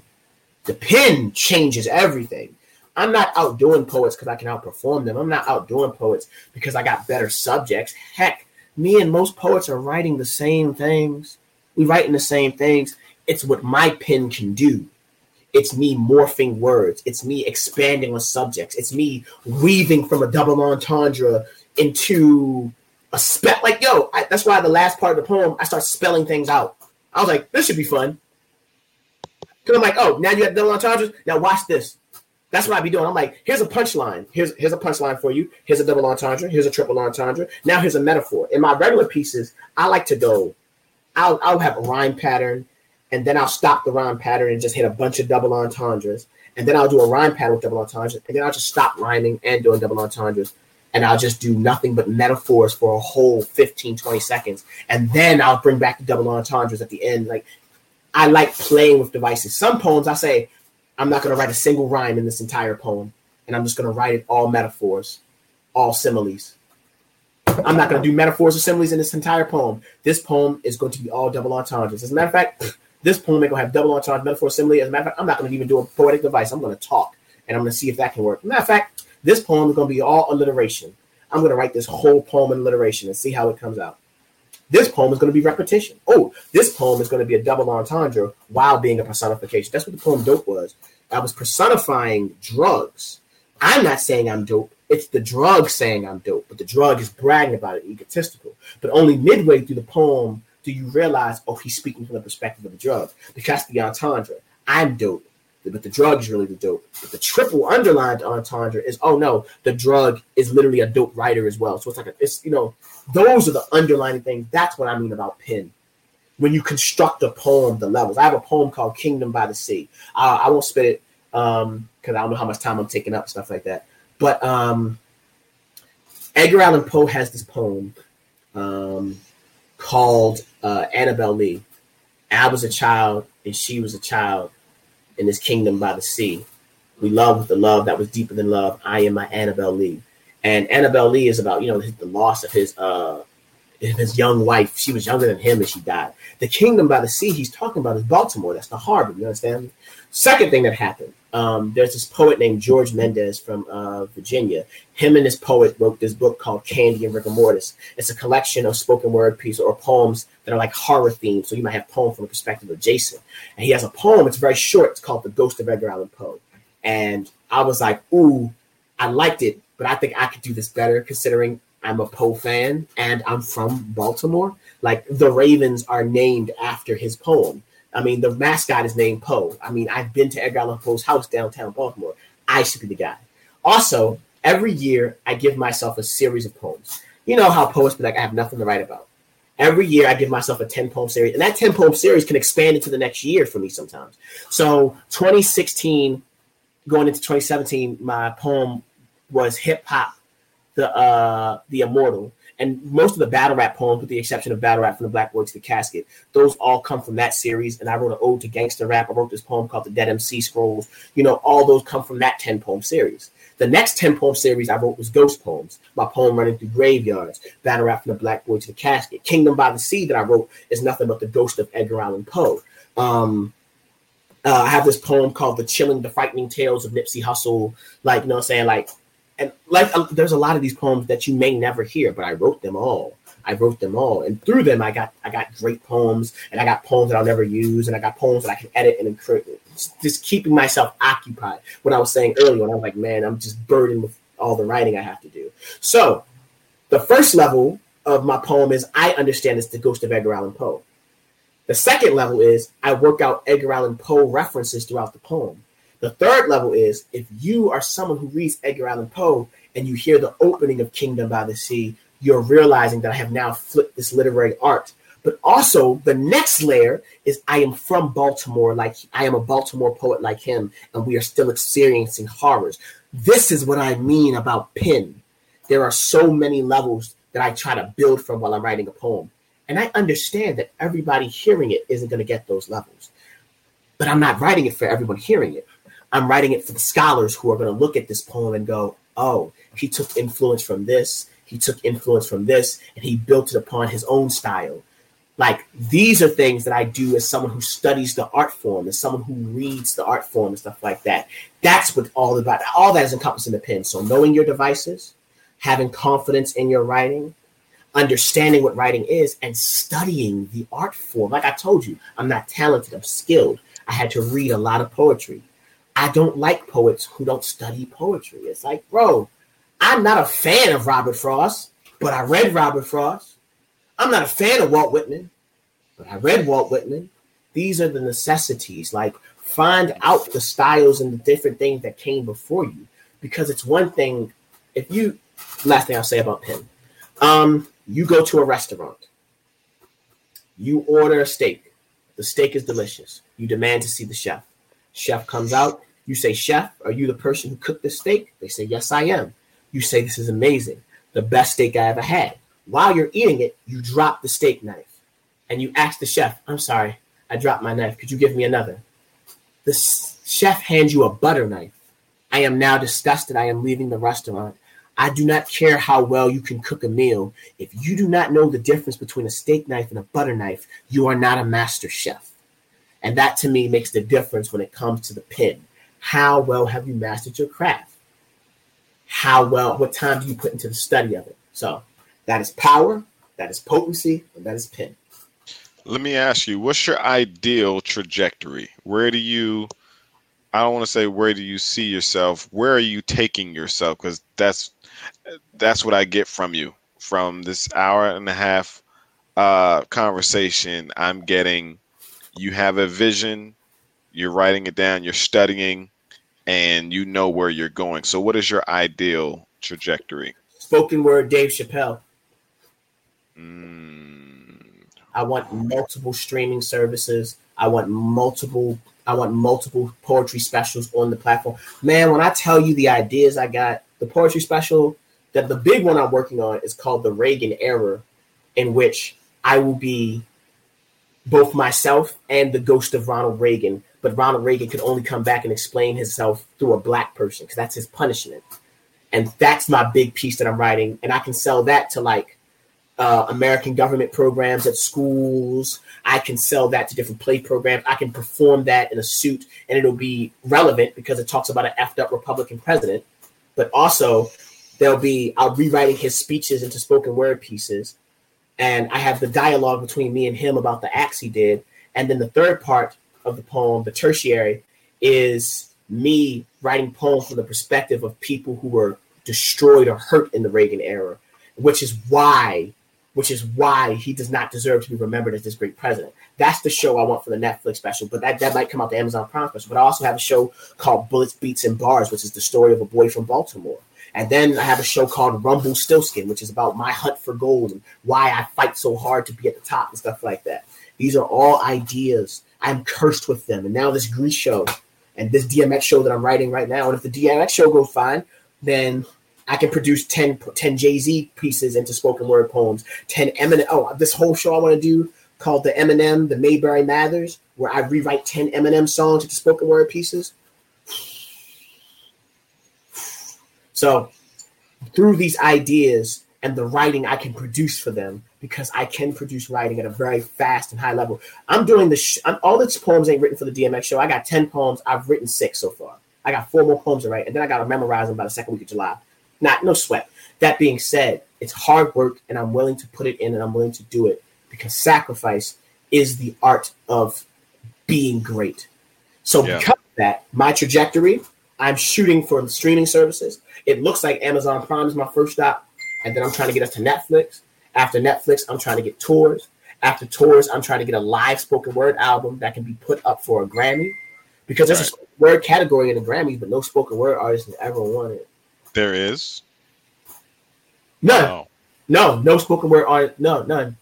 The pen changes everything. I'm not outdoing poets because I can outperform them. I'm not outdoing poets because I got better subjects. Heck, me and most poets are writing the same things. We writing the same things. It's what my pen can do. It's me morphing words. It's me expanding on subjects. It's me weaving from a double entendre into a spell. Like, yo, I, that's why the last part of the poem, I start spelling things out. I was like, this should be fun. Because I'm like, oh, now you have double entendres. Now watch this. That's what I be doing. I'm like, here's a punchline. Here's here's a punchline for you. Here's a double entendre. Here's a triple entendre. Now here's a metaphor. In my regular pieces, I like to go. I'll I'll have a rhyme pattern, and then I'll stop the rhyme pattern and just hit a bunch of double entendres, and then I'll do a rhyme pattern with double entendres, and then I'll just stop rhyming and doing double entendres, and I'll just do nothing but metaphors for a whole 15, 20 seconds, and then I'll bring back the double entendres at the end. Like I like playing with devices. Some poems I say, I'm not going to write a single rhyme in this entire poem, and I'm just going to write it all metaphors, all similes. I'm not going to do metaphors or similes in this entire poem. This poem is going to be all double entendres. As a matter of fact, [CLEARS THROAT] this poem ain't going to have double entendre, metaphor, simile. As a matter of fact, I'm not going to even do a poetic device. I'm going to talk, and I'm going to see if that can work. As a matter of fact, this poem is going to be all alliteration. I'm going to write this whole poem in alliteration and see how it comes out. This poem is going to be repetition. Oh, this poem is going to be a double entendre while being a personification. That's what the poem Dope was. I was personifying drugs. I'm not saying I'm dope. It's the drug saying I'm dope, but the drug is bragging about it, egotistical. But only midway through the poem do you realize, oh, he's speaking from the perspective of the drug. Because that's the entendre. I'm dope, but the drug is really the dope. But the triple underlined entendre is, oh no, the drug is literally a dope writer as well. So it's like a, it's you know, those are the underlining things. That's what I mean about pen. When you construct a poem, the levels. I have a poem called Kingdom by the Sea. I, I won't spit it um because I don't know how much time I'm taking up, stuff like that. But um Edgar Allan Poe has this poem um called uh, Annabel Lee. I was a child and she was a child in this kingdom by the sea. We love with the love that was deeper than love. I am my Annabel Lee. And Annabel Lee is about, you know, the loss of his uh his young wife. She was younger than him and she died. The kingdom by the sea he's talking about is Baltimore. That's the harbor. You understand? Second thing that happened, um, there's this poet named George Mendez from uh, Virginia. Him and this poet wrote this book called Candy and Rigor Mortis. It's a collection of spoken word pieces or poems that are like horror themed. So you might have poem from the perspective of Jason. And he has a poem, it's very short. It's called The Ghost of Edgar Allan Poe. And I was like, ooh, I liked it, but I think I could do this better considering I'm a Poe fan and I'm from Baltimore. Like the Ravens are named after his poem. I mean, the mascot is named Poe. I mean, I've been to Edgar Allan Poe's house downtown Baltimore. I should be the guy. Also, every year I give myself a series of poems. You know how poets be like, I have nothing to write about. Every year I give myself a 10 poem series, and that 10 poem series can expand into the next year for me sometimes. So 2016, going into 2017, my poem was hip hop, the uh the immortal. And most of the battle rap poems, with the exception of battle rap from the Black Boy to the Casket, those all come from that series. And I wrote an ode to gangster rap. I wrote this poem called the Dead MC Scrolls. You know, all those come from that 10 poem series. The next 10 poem series I wrote was Ghost Poems, my poem running through graveyards, battle rap from the Black Boy to the Casket. Kingdom by the Sea that I wrote is nothing but the ghost of Edgar Allan Poe. Um, uh, I have this poem called The Chilling, The Frightening Tales of Nipsey Hussle. Like, you know what I'm saying? Like, and like uh, there's a lot of these poems that you may never hear, but I wrote them all. I wrote them all, and through them, I got I got great poems, and I got poems that I'll never use, and I got poems that I can edit and create. Just keeping myself occupied. What I was saying earlier, when I was like, man, I'm just burdened with all the writing I have to do. So, the first level of my poem is I understand it's the ghost of Edgar Allan Poe. The second level is I work out Edgar Allan Poe references throughout the poem. The third level is if you are someone who reads Edgar Allan Poe and you hear the opening of Kingdom by the Sea, you're realizing that I have now flipped this literary art. But also, the next layer is I am from Baltimore, like I am a Baltimore poet like him, and we are still experiencing horrors. This is what I mean about pen. There are so many levels that I try to build from while I'm writing a poem. And I understand that everybody hearing it isn't going to get those levels. But I'm not writing it for everyone hearing it. I'm writing it for the scholars who are going to look at this poem and go, oh, he took influence from this, he took influence from this, and he built it upon his own style. Like these are things that I do as someone who studies the art form, as someone who reads the art form and stuff like that. That's what all about. All that is encompassed in the pen. So knowing your devices, having confidence in your writing, understanding what writing is, and studying the art form. Like I told you, I'm not talented. I'm skilled. I had to read a lot of poetry. I don't like poets who don't study poetry. It's like, bro, I'm not a fan of Robert Frost, but I read Robert Frost. I'm not a fan of Walt Whitman, but I read Walt Whitman. These are the necessities. Like, find out the styles and the different things that came before you. Because it's one thing, if you, last thing I'll say about pen, um, you go to a restaurant, you order a steak, the steak is delicious. You demand to see the chef. Chef comes out. You say, Chef, are you the person who cooked this steak? They say, Yes, I am. You say, This is amazing. The best steak I ever had. While you're eating it, you drop the steak knife and you ask the chef, I'm sorry, I dropped my knife. Could you give me another? The chef hands you a butter knife. I am now disgusted. I am leaving the restaurant. I do not care how well you can cook a meal. If you do not know the difference between a steak knife and a butter knife, you are not a master chef. And that to me makes the difference when it comes to the pen. How well have you mastered your craft? How well, what time do you put into the study of it? So that is power, that is potency, and that is pen. Let me ask you, what's your ideal trajectory? Where do you I don't want to say where do you see yourself? Where are you taking yourself? Because that's that's what I get from you from this hour and a half uh, conversation. I'm getting you have a vision, you're writing it down, you're studying, and you know where you're going. So, what is your ideal trajectory? Spoken word, Dave Chappelle. Mm. I want multiple streaming services. I want multiple. I want multiple poetry specials on the platform. Man, when I tell you the ideas I got, the poetry special that the big one I'm working on is called the Reagan Era, in which I will be both myself and the ghost of Ronald Reagan. But Ronald Reagan could only come back and explain himself through a black person because that's his punishment. And that's my big piece that I'm writing. And I can sell that to like uh, American government programs at schools. I can sell that to different play programs. I can perform that in a suit and it'll be relevant because it talks about an effed up Republican president. But also, there'll be, I'll rewriting his speeches into spoken word pieces. And I have the dialogue between me and him about the acts he did. And then the third part of the poem, the tertiary, is me writing poems from the perspective of people who were destroyed or hurt in the Reagan era, which is why which is why he does not deserve to be remembered as this great president. That's the show I want for the Netflix special, but that, that might come out the Amazon Prime special. But I also have a show called Bullets, Beats, and Bars, which is the story of a boy from Baltimore. And then I have a show called Rumpelstiltskin, which is about my hunt for gold and why I fight so hard to be at the top and stuff like that. These are all ideas. I'm cursed with them. And now this Grease show and this DMX show that I'm writing right now. And if the DMX show goes fine, then I can produce 10, 10 Jay Z pieces into spoken word poems, 10 Eminem. Oh, this whole show I want to do called the Eminem, the Mayberry Mathers, where I rewrite 10 Eminem songs into spoken word pieces. So, through these ideas and the writing I can produce for them, because I can produce writing at a very fast and high level. I'm doing the sh- I'm, all the poems ain't written for the DMX show. I got 10 poems. I've written six so far. I got four more poems to write, and then I got to memorize them by the second week of July. Not no sweat. That being said, it's hard work and I'm willing to put it in and I'm willing to do it because sacrifice is the art of being great. So yeah. because of that, my trajectory, I'm shooting for the streaming services. It looks like Amazon Prime is my first stop, and then I'm trying to get us to Netflix. After Netflix, I'm trying to get tours. After tours, I'm trying to get a live spoken word album that can be put up for a Grammy. Because there's right. a word category in the Grammys, but no spoken word artist has ever won it. There is. None. No. No, no spoken word art. No, none.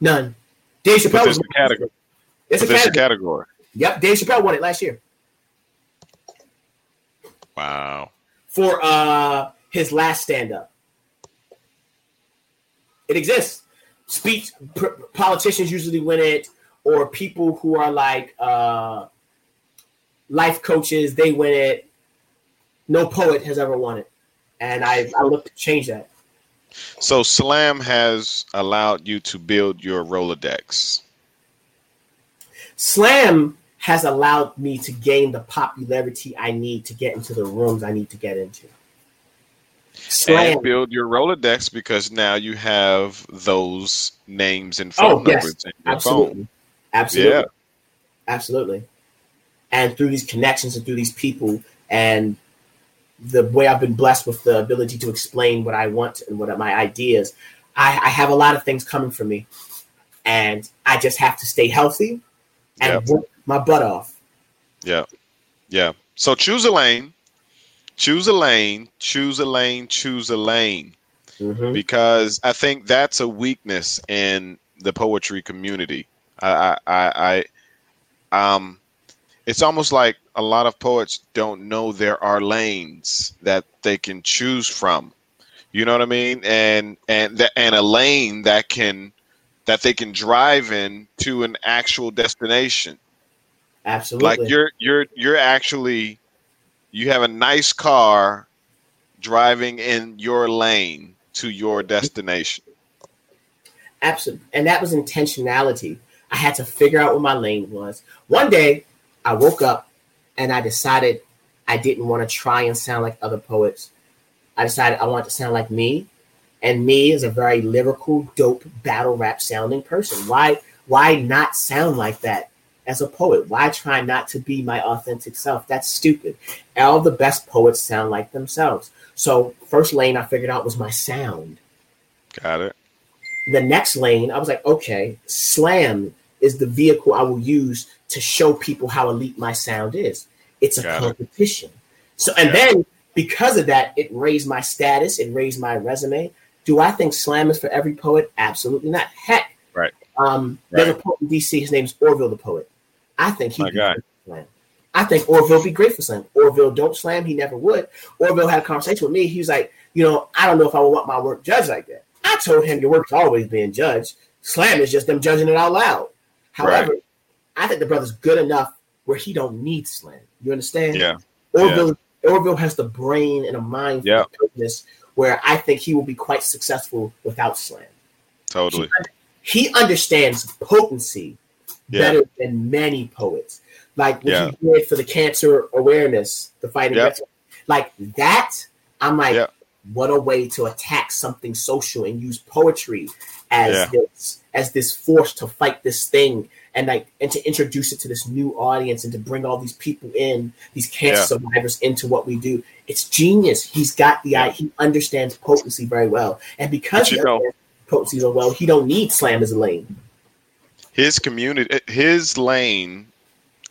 None. Dave Chappelle was a category. It's a category. a category. Yep, Dave Chappelle won it last year. Wow. For uh his last stand up. It exists. Speech pr- politicians usually win it, or people who are like uh life coaches, they win it. No poet has ever won it and I, I look to change that. So Slam has allowed you to build your Rolodex. Slam has allowed me to gain the popularity I need to get into the rooms I need to get into. And build your Rolodex because now you have those names and oh, phone oh, numbers yes. in your Absolutely. phone. Absolutely. Yeah. Absolutely. And through these connections and through these people and the way I've been blessed with the ability to explain what I want and what are my ideas, I, I have a lot of things coming for me, and I just have to stay healthy and yep. work my butt off. Yeah, yeah. So choose a lane, choose a lane, choose a lane, choose a lane, mm-hmm. because I think that's a weakness in the poetry community. I, I, I, um, it's almost like a lot of poets don't know there are lanes that they can choose from. You know what I mean? And and the, and a lane that can that they can drive in to an actual destination. Absolutely. Like you're you're you're actually you have a nice car driving in your lane to your destination. Absolutely. And that was intentionality. I had to figure out what my lane was. One day I woke up and I decided I didn't want to try and sound like other poets. I decided I wanted to sound like me. And me is a very lyrical, dope, battle rap sounding person. Why why not sound like that as a poet? Why try not to be my authentic self? That's stupid. All the best poets sound like themselves. So first lane I figured out was my sound. Got it. The next lane, I was like, okay, slam is the vehicle I will use to show people how elite my sound is. It's a Got competition. It. So, and yeah. then because of that, it raised my status, it raised my resume. Do I think slam is for every poet? Absolutely not. Heck, right. Um, right. there's a poet in DC. His name's Orville the poet. I think he. My Slam. I think Orville be great for slam. Orville don't slam. He never would. Orville had a conversation with me. He was like, you know, I don't know if I would want my work judged like that. I told him your work's always being judged. Slam is just them judging it out loud. However, right. I think the brother's good enough where he don't need slam. You understand? Yeah. Orville yeah. Orville has the brain and a mind for yeah. business where I think he will be quite successful without slam. Totally. He, he understands potency yeah. better than many poets. Like what yeah. he did for the cancer awareness, the fighting, yep. like that. I'm like, yep. what a way to attack something social and use poetry as yeah. this as this force to fight this thing and like and to introduce it to this new audience and to bring all these people in these cancer survivors into what we do it's genius he's got the eye he understands potency very well and because he know, potency so well he don't need slam as a lane his community his lane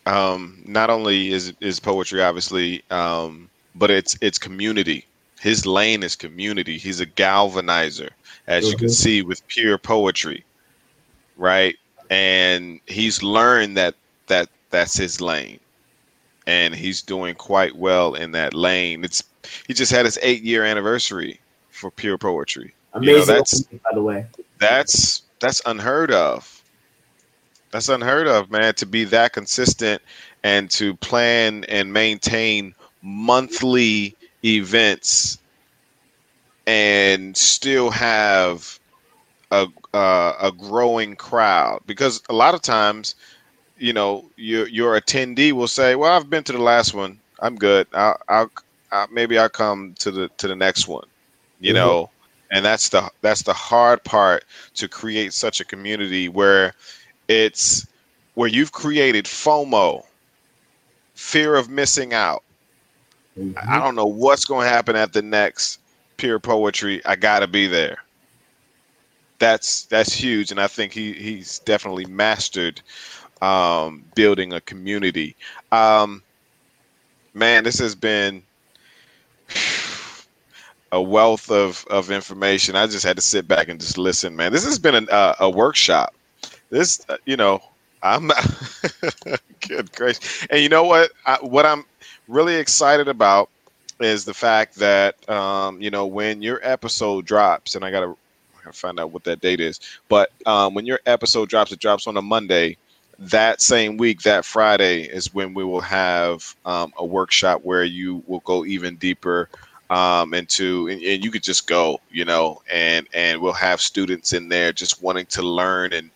um not only is is poetry obviously um but it's it's community his lane is community he's a galvanizer as mm-hmm. you can mm-hmm. see with pure poetry, right? And he's learned that that that's his lane, and he's doing quite well in that lane. It's he just had his eight year anniversary for pure poetry. Amazing, you know, that's by the way. That's that's unheard of. That's unheard of, man. To be that consistent and to plan and maintain monthly events and still have a uh, a growing crowd because a lot of times you know your your attendee will say well i've been to the last one i'm good i'll, I'll, I'll maybe i'll come to the to the next one you mm-hmm. know and that's the that's the hard part to create such a community where it's where you've created fomo fear of missing out mm-hmm. i don't know what's going to happen at the next pure poetry, I gotta be there. That's that's huge, and I think he he's definitely mastered um, building a community. Um, man, this has been a wealth of of information. I just had to sit back and just listen, man. This has been a, uh, a workshop. This, uh, you know, I'm [LAUGHS] good gracious, and you know what? I, what I'm really excited about is the fact that um, you know when your episode drops, and I gotta, I gotta find out what that date is. But um, when your episode drops, it drops on a Monday. That same week, that Friday, is when we will have um, a workshop where you will go even deeper um, into, and, and you could just go, you know, and and we'll have students in there just wanting to learn and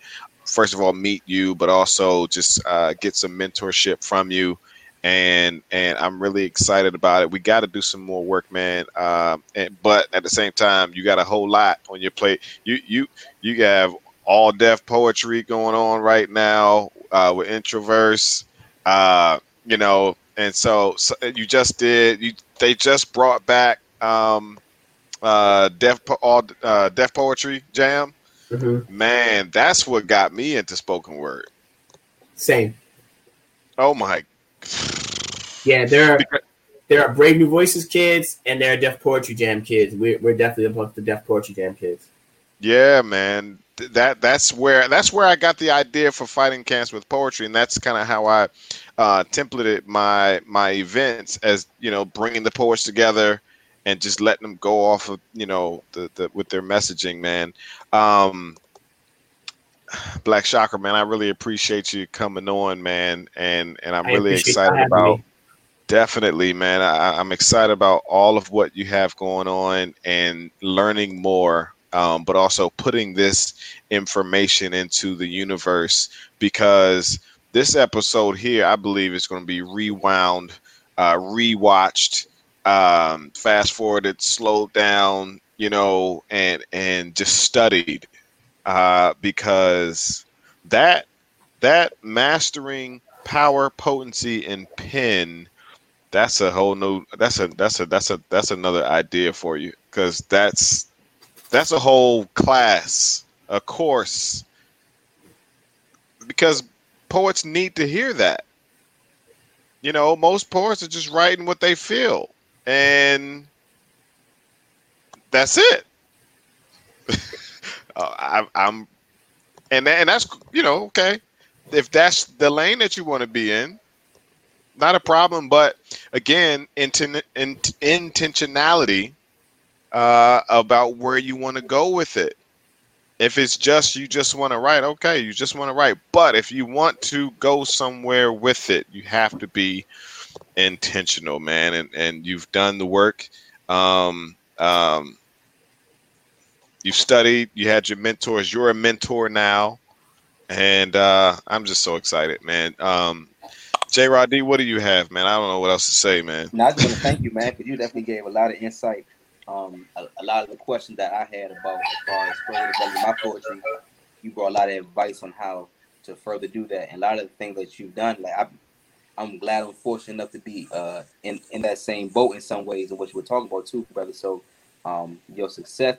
first of all meet you, but also just uh, get some mentorship from you and and I'm really excited about it. We got to do some more work, man. Um, and, but at the same time, you got a whole lot on your plate. You you you have all Def Poetry going on right now uh, with introverse, uh, you know, and so, so, you just did. You they just brought back um, uh, Def all uh, Def Poetry Jam. Mm-hmm. Man, that's what got me into spoken word. Same. Oh my yeah, there are there are Brave New Voices kids and there are Def Poetry Jam kids. We're, we're definitely amongst the Def Poetry Jam kids. Yeah, man. That that's where that's where I got the idea for fighting cancer with poetry, and that's kind of how I uh, templated my my events as you know bringing the poets together and just letting them go off of you know the, the with their messaging, man. Um, Black Chakra, man, I really appreciate you coming on, man, and and I'm I really excited about. Me. Definitely, man. I, am excited about all of what you have going on and learning more, um, but also putting this information into the universe because this episode here, I believe, is going to be rewound, uh, rewatched, um, fast forwarded, slowed down, you know, and and just studied uh, because that that mastering power, potency, and pen that's a whole new that's a that's a that's a that's another idea for you because that's that's a whole class a course. Because poets need to hear that. You know most poets are just writing what they feel and that's it uh, [LAUGHS] I, i'm and and that's you know okay if that's the lane that you want to be in not a problem. But again, inten- in- intentionality uh, about where you want to go with it. if it's just you just want to write, okay, you just want to write. But if you want to go somewhere with it, you have to be intentional, man. And and you've done the work. Um, um, you've studied. You had your mentors. You're a mentor now, and uh, I'm just so excited, man. Um, J. Rod what do you have, man? I don't know what else to say, man. No, I just want to thank you, man, because you definitely gave a lot of insight. Um, a, a, lot of the questions that I had about as far as further my poetry, you brought a lot of advice on how to further do that, and a lot of the things that you've done. Like I, I'm glad I'm fortunate enough to be uh, in in that same boat in some ways, and what you were talking about too, brother. So, um, your success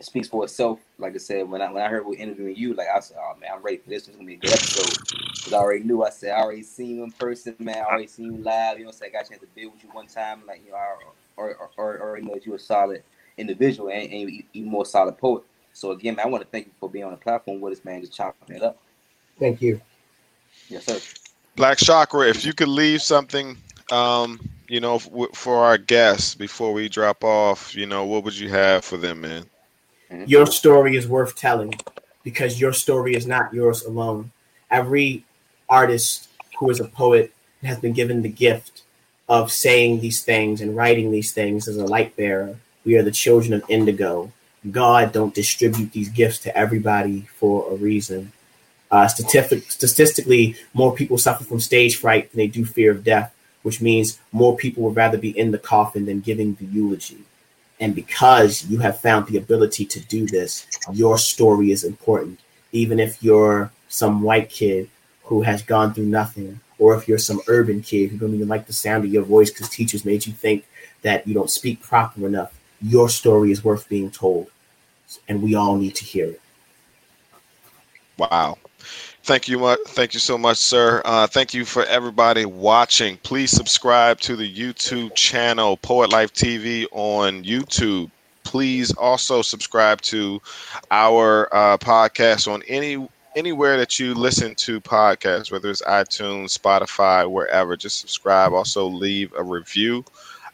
speaks for itself. Like I said, when I when I heard we are interviewing you, like I said, oh man, I'm ready for this. It's gonna be a good episode. Cause I already knew. I said I already seen you in person, man. I already seen you live. You know, so I got a chance to build with you one time. Like you know, I or, or, or already know that you're a solid individual and, and even more solid poet. So again, man, I want to thank you for being on the platform with us, man, just chopping it up. Thank you. Yes, sir. Black Chakra, if you could leave something, um, you know, for our guests before we drop off, you know, what would you have for them, man? Mm-hmm. Your story is worth telling because your story is not yours alone. Every artist who is a poet has been given the gift of saying these things and writing these things as a light bearer. We are the children of indigo. God don't distribute these gifts to everybody for a reason. Uh, statistic, statistically, more people suffer from stage fright than they do fear of death, which means more people would rather be in the coffin than giving the eulogy. And because you have found the ability to do this, your story is important. Even if you're some white kid who has gone through nothing, or if you're some urban kid who don't even like the sound of your voice because teachers made you think that you don't speak proper enough, your story is worth being told. And we all need to hear it. Wow. Thank you much. Thank you so much, sir. Uh, thank you for everybody watching. Please subscribe to the YouTube channel Poet Life TV on YouTube. Please also subscribe to our uh, podcast on any anywhere that you listen to podcasts, whether it's iTunes, Spotify, wherever. Just subscribe. Also, leave a review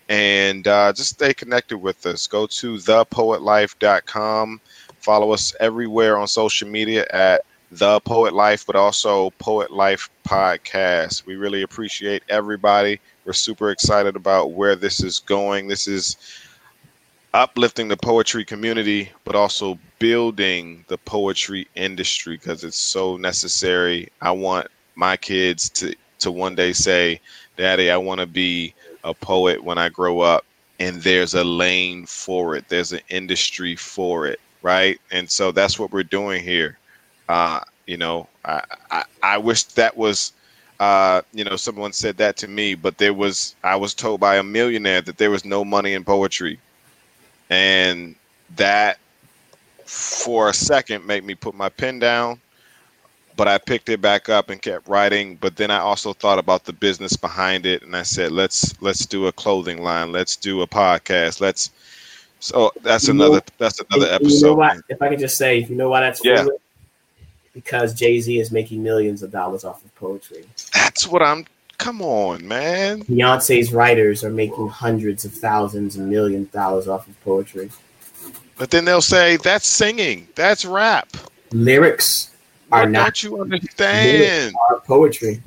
and uh, just stay connected with us. Go to thepoetlife.com. Follow us everywhere on social media at the Poet Life, but also Poet Life Podcast. We really appreciate everybody. We're super excited about where this is going. This is uplifting the poetry community, but also building the poetry industry because it's so necessary. I want my kids to to one day say, "Daddy, I want to be a poet when I grow up." And there's a lane for it. There's an industry for it, right? And so that's what we're doing here. Uh, you know, I, I, I wish that was, uh, you know, someone said that to me, but there was, I was told by a millionaire that there was no money in poetry and that for a second made me put my pen down but I picked it back up and kept writing. But then I also thought about the business behind it, and I said, let's let's do a clothing line, let's do a podcast, let's. So that's another that's another episode. You know why, if I could just say, you know why that's yeah. Because Jay Z is making millions of dollars off of poetry. That's what I'm. Come on, man. Beyonce's writers are making hundreds of thousands and millions of dollars off of poetry. But then they'll say that's singing, that's rap. Lyrics are what not. Don't you understand? Are poetry,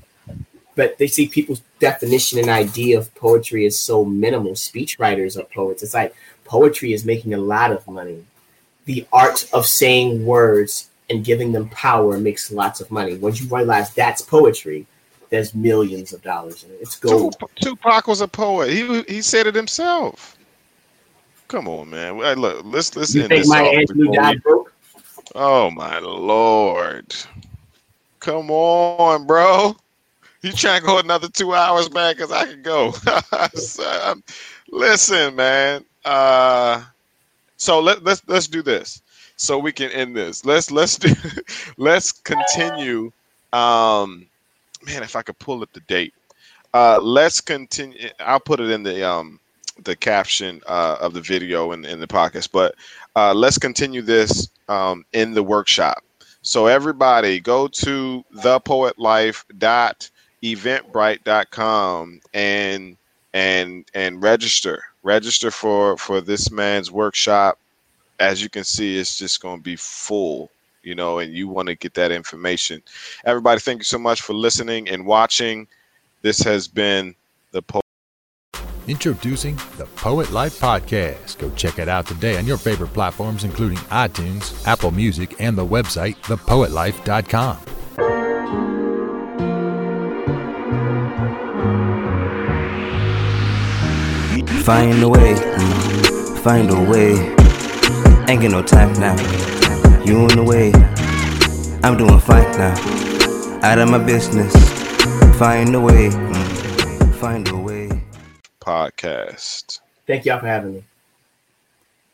but they see people's definition and idea of poetry is so minimal. Speechwriters are poets. It's like poetry is making a lot of money. The art of saying words and giving them power makes lots of money. Once you realize that's poetry, there's millions of dollars in it. It's gold. Tupac was a poet. He he said it himself. Come on, man. Look, let's let's you think Angelou died broke? Oh my lord! Come on, bro. You trying to go another two hours, man? Because I can go. [LAUGHS] listen, man. Uh, so let let's let's do this so we can end this. Let's let's do [LAUGHS] let's continue. Um, man, if I could pull up the date. Uh, let's continue. I'll put it in the um the caption uh, of the video in, in the podcast. But uh, let's continue this um, in the workshop. So everybody go to thepoetlife.eventbrite.com and and and register. Register for for this man's workshop. As you can see, it's just going to be full, you know, and you want to get that information. Everybody, thank you so much for listening and watching. This has been the po- Introducing the Poet Life Podcast. Go check it out today on your favorite platforms, including iTunes, Apple Music, and the website, thepoetlife.com. Find a way, find a way. Ain't get no time now. You in the way. I'm doing fine now. Out of my business. Find a way, mm, find a way. podcast. Thank y'all for having me.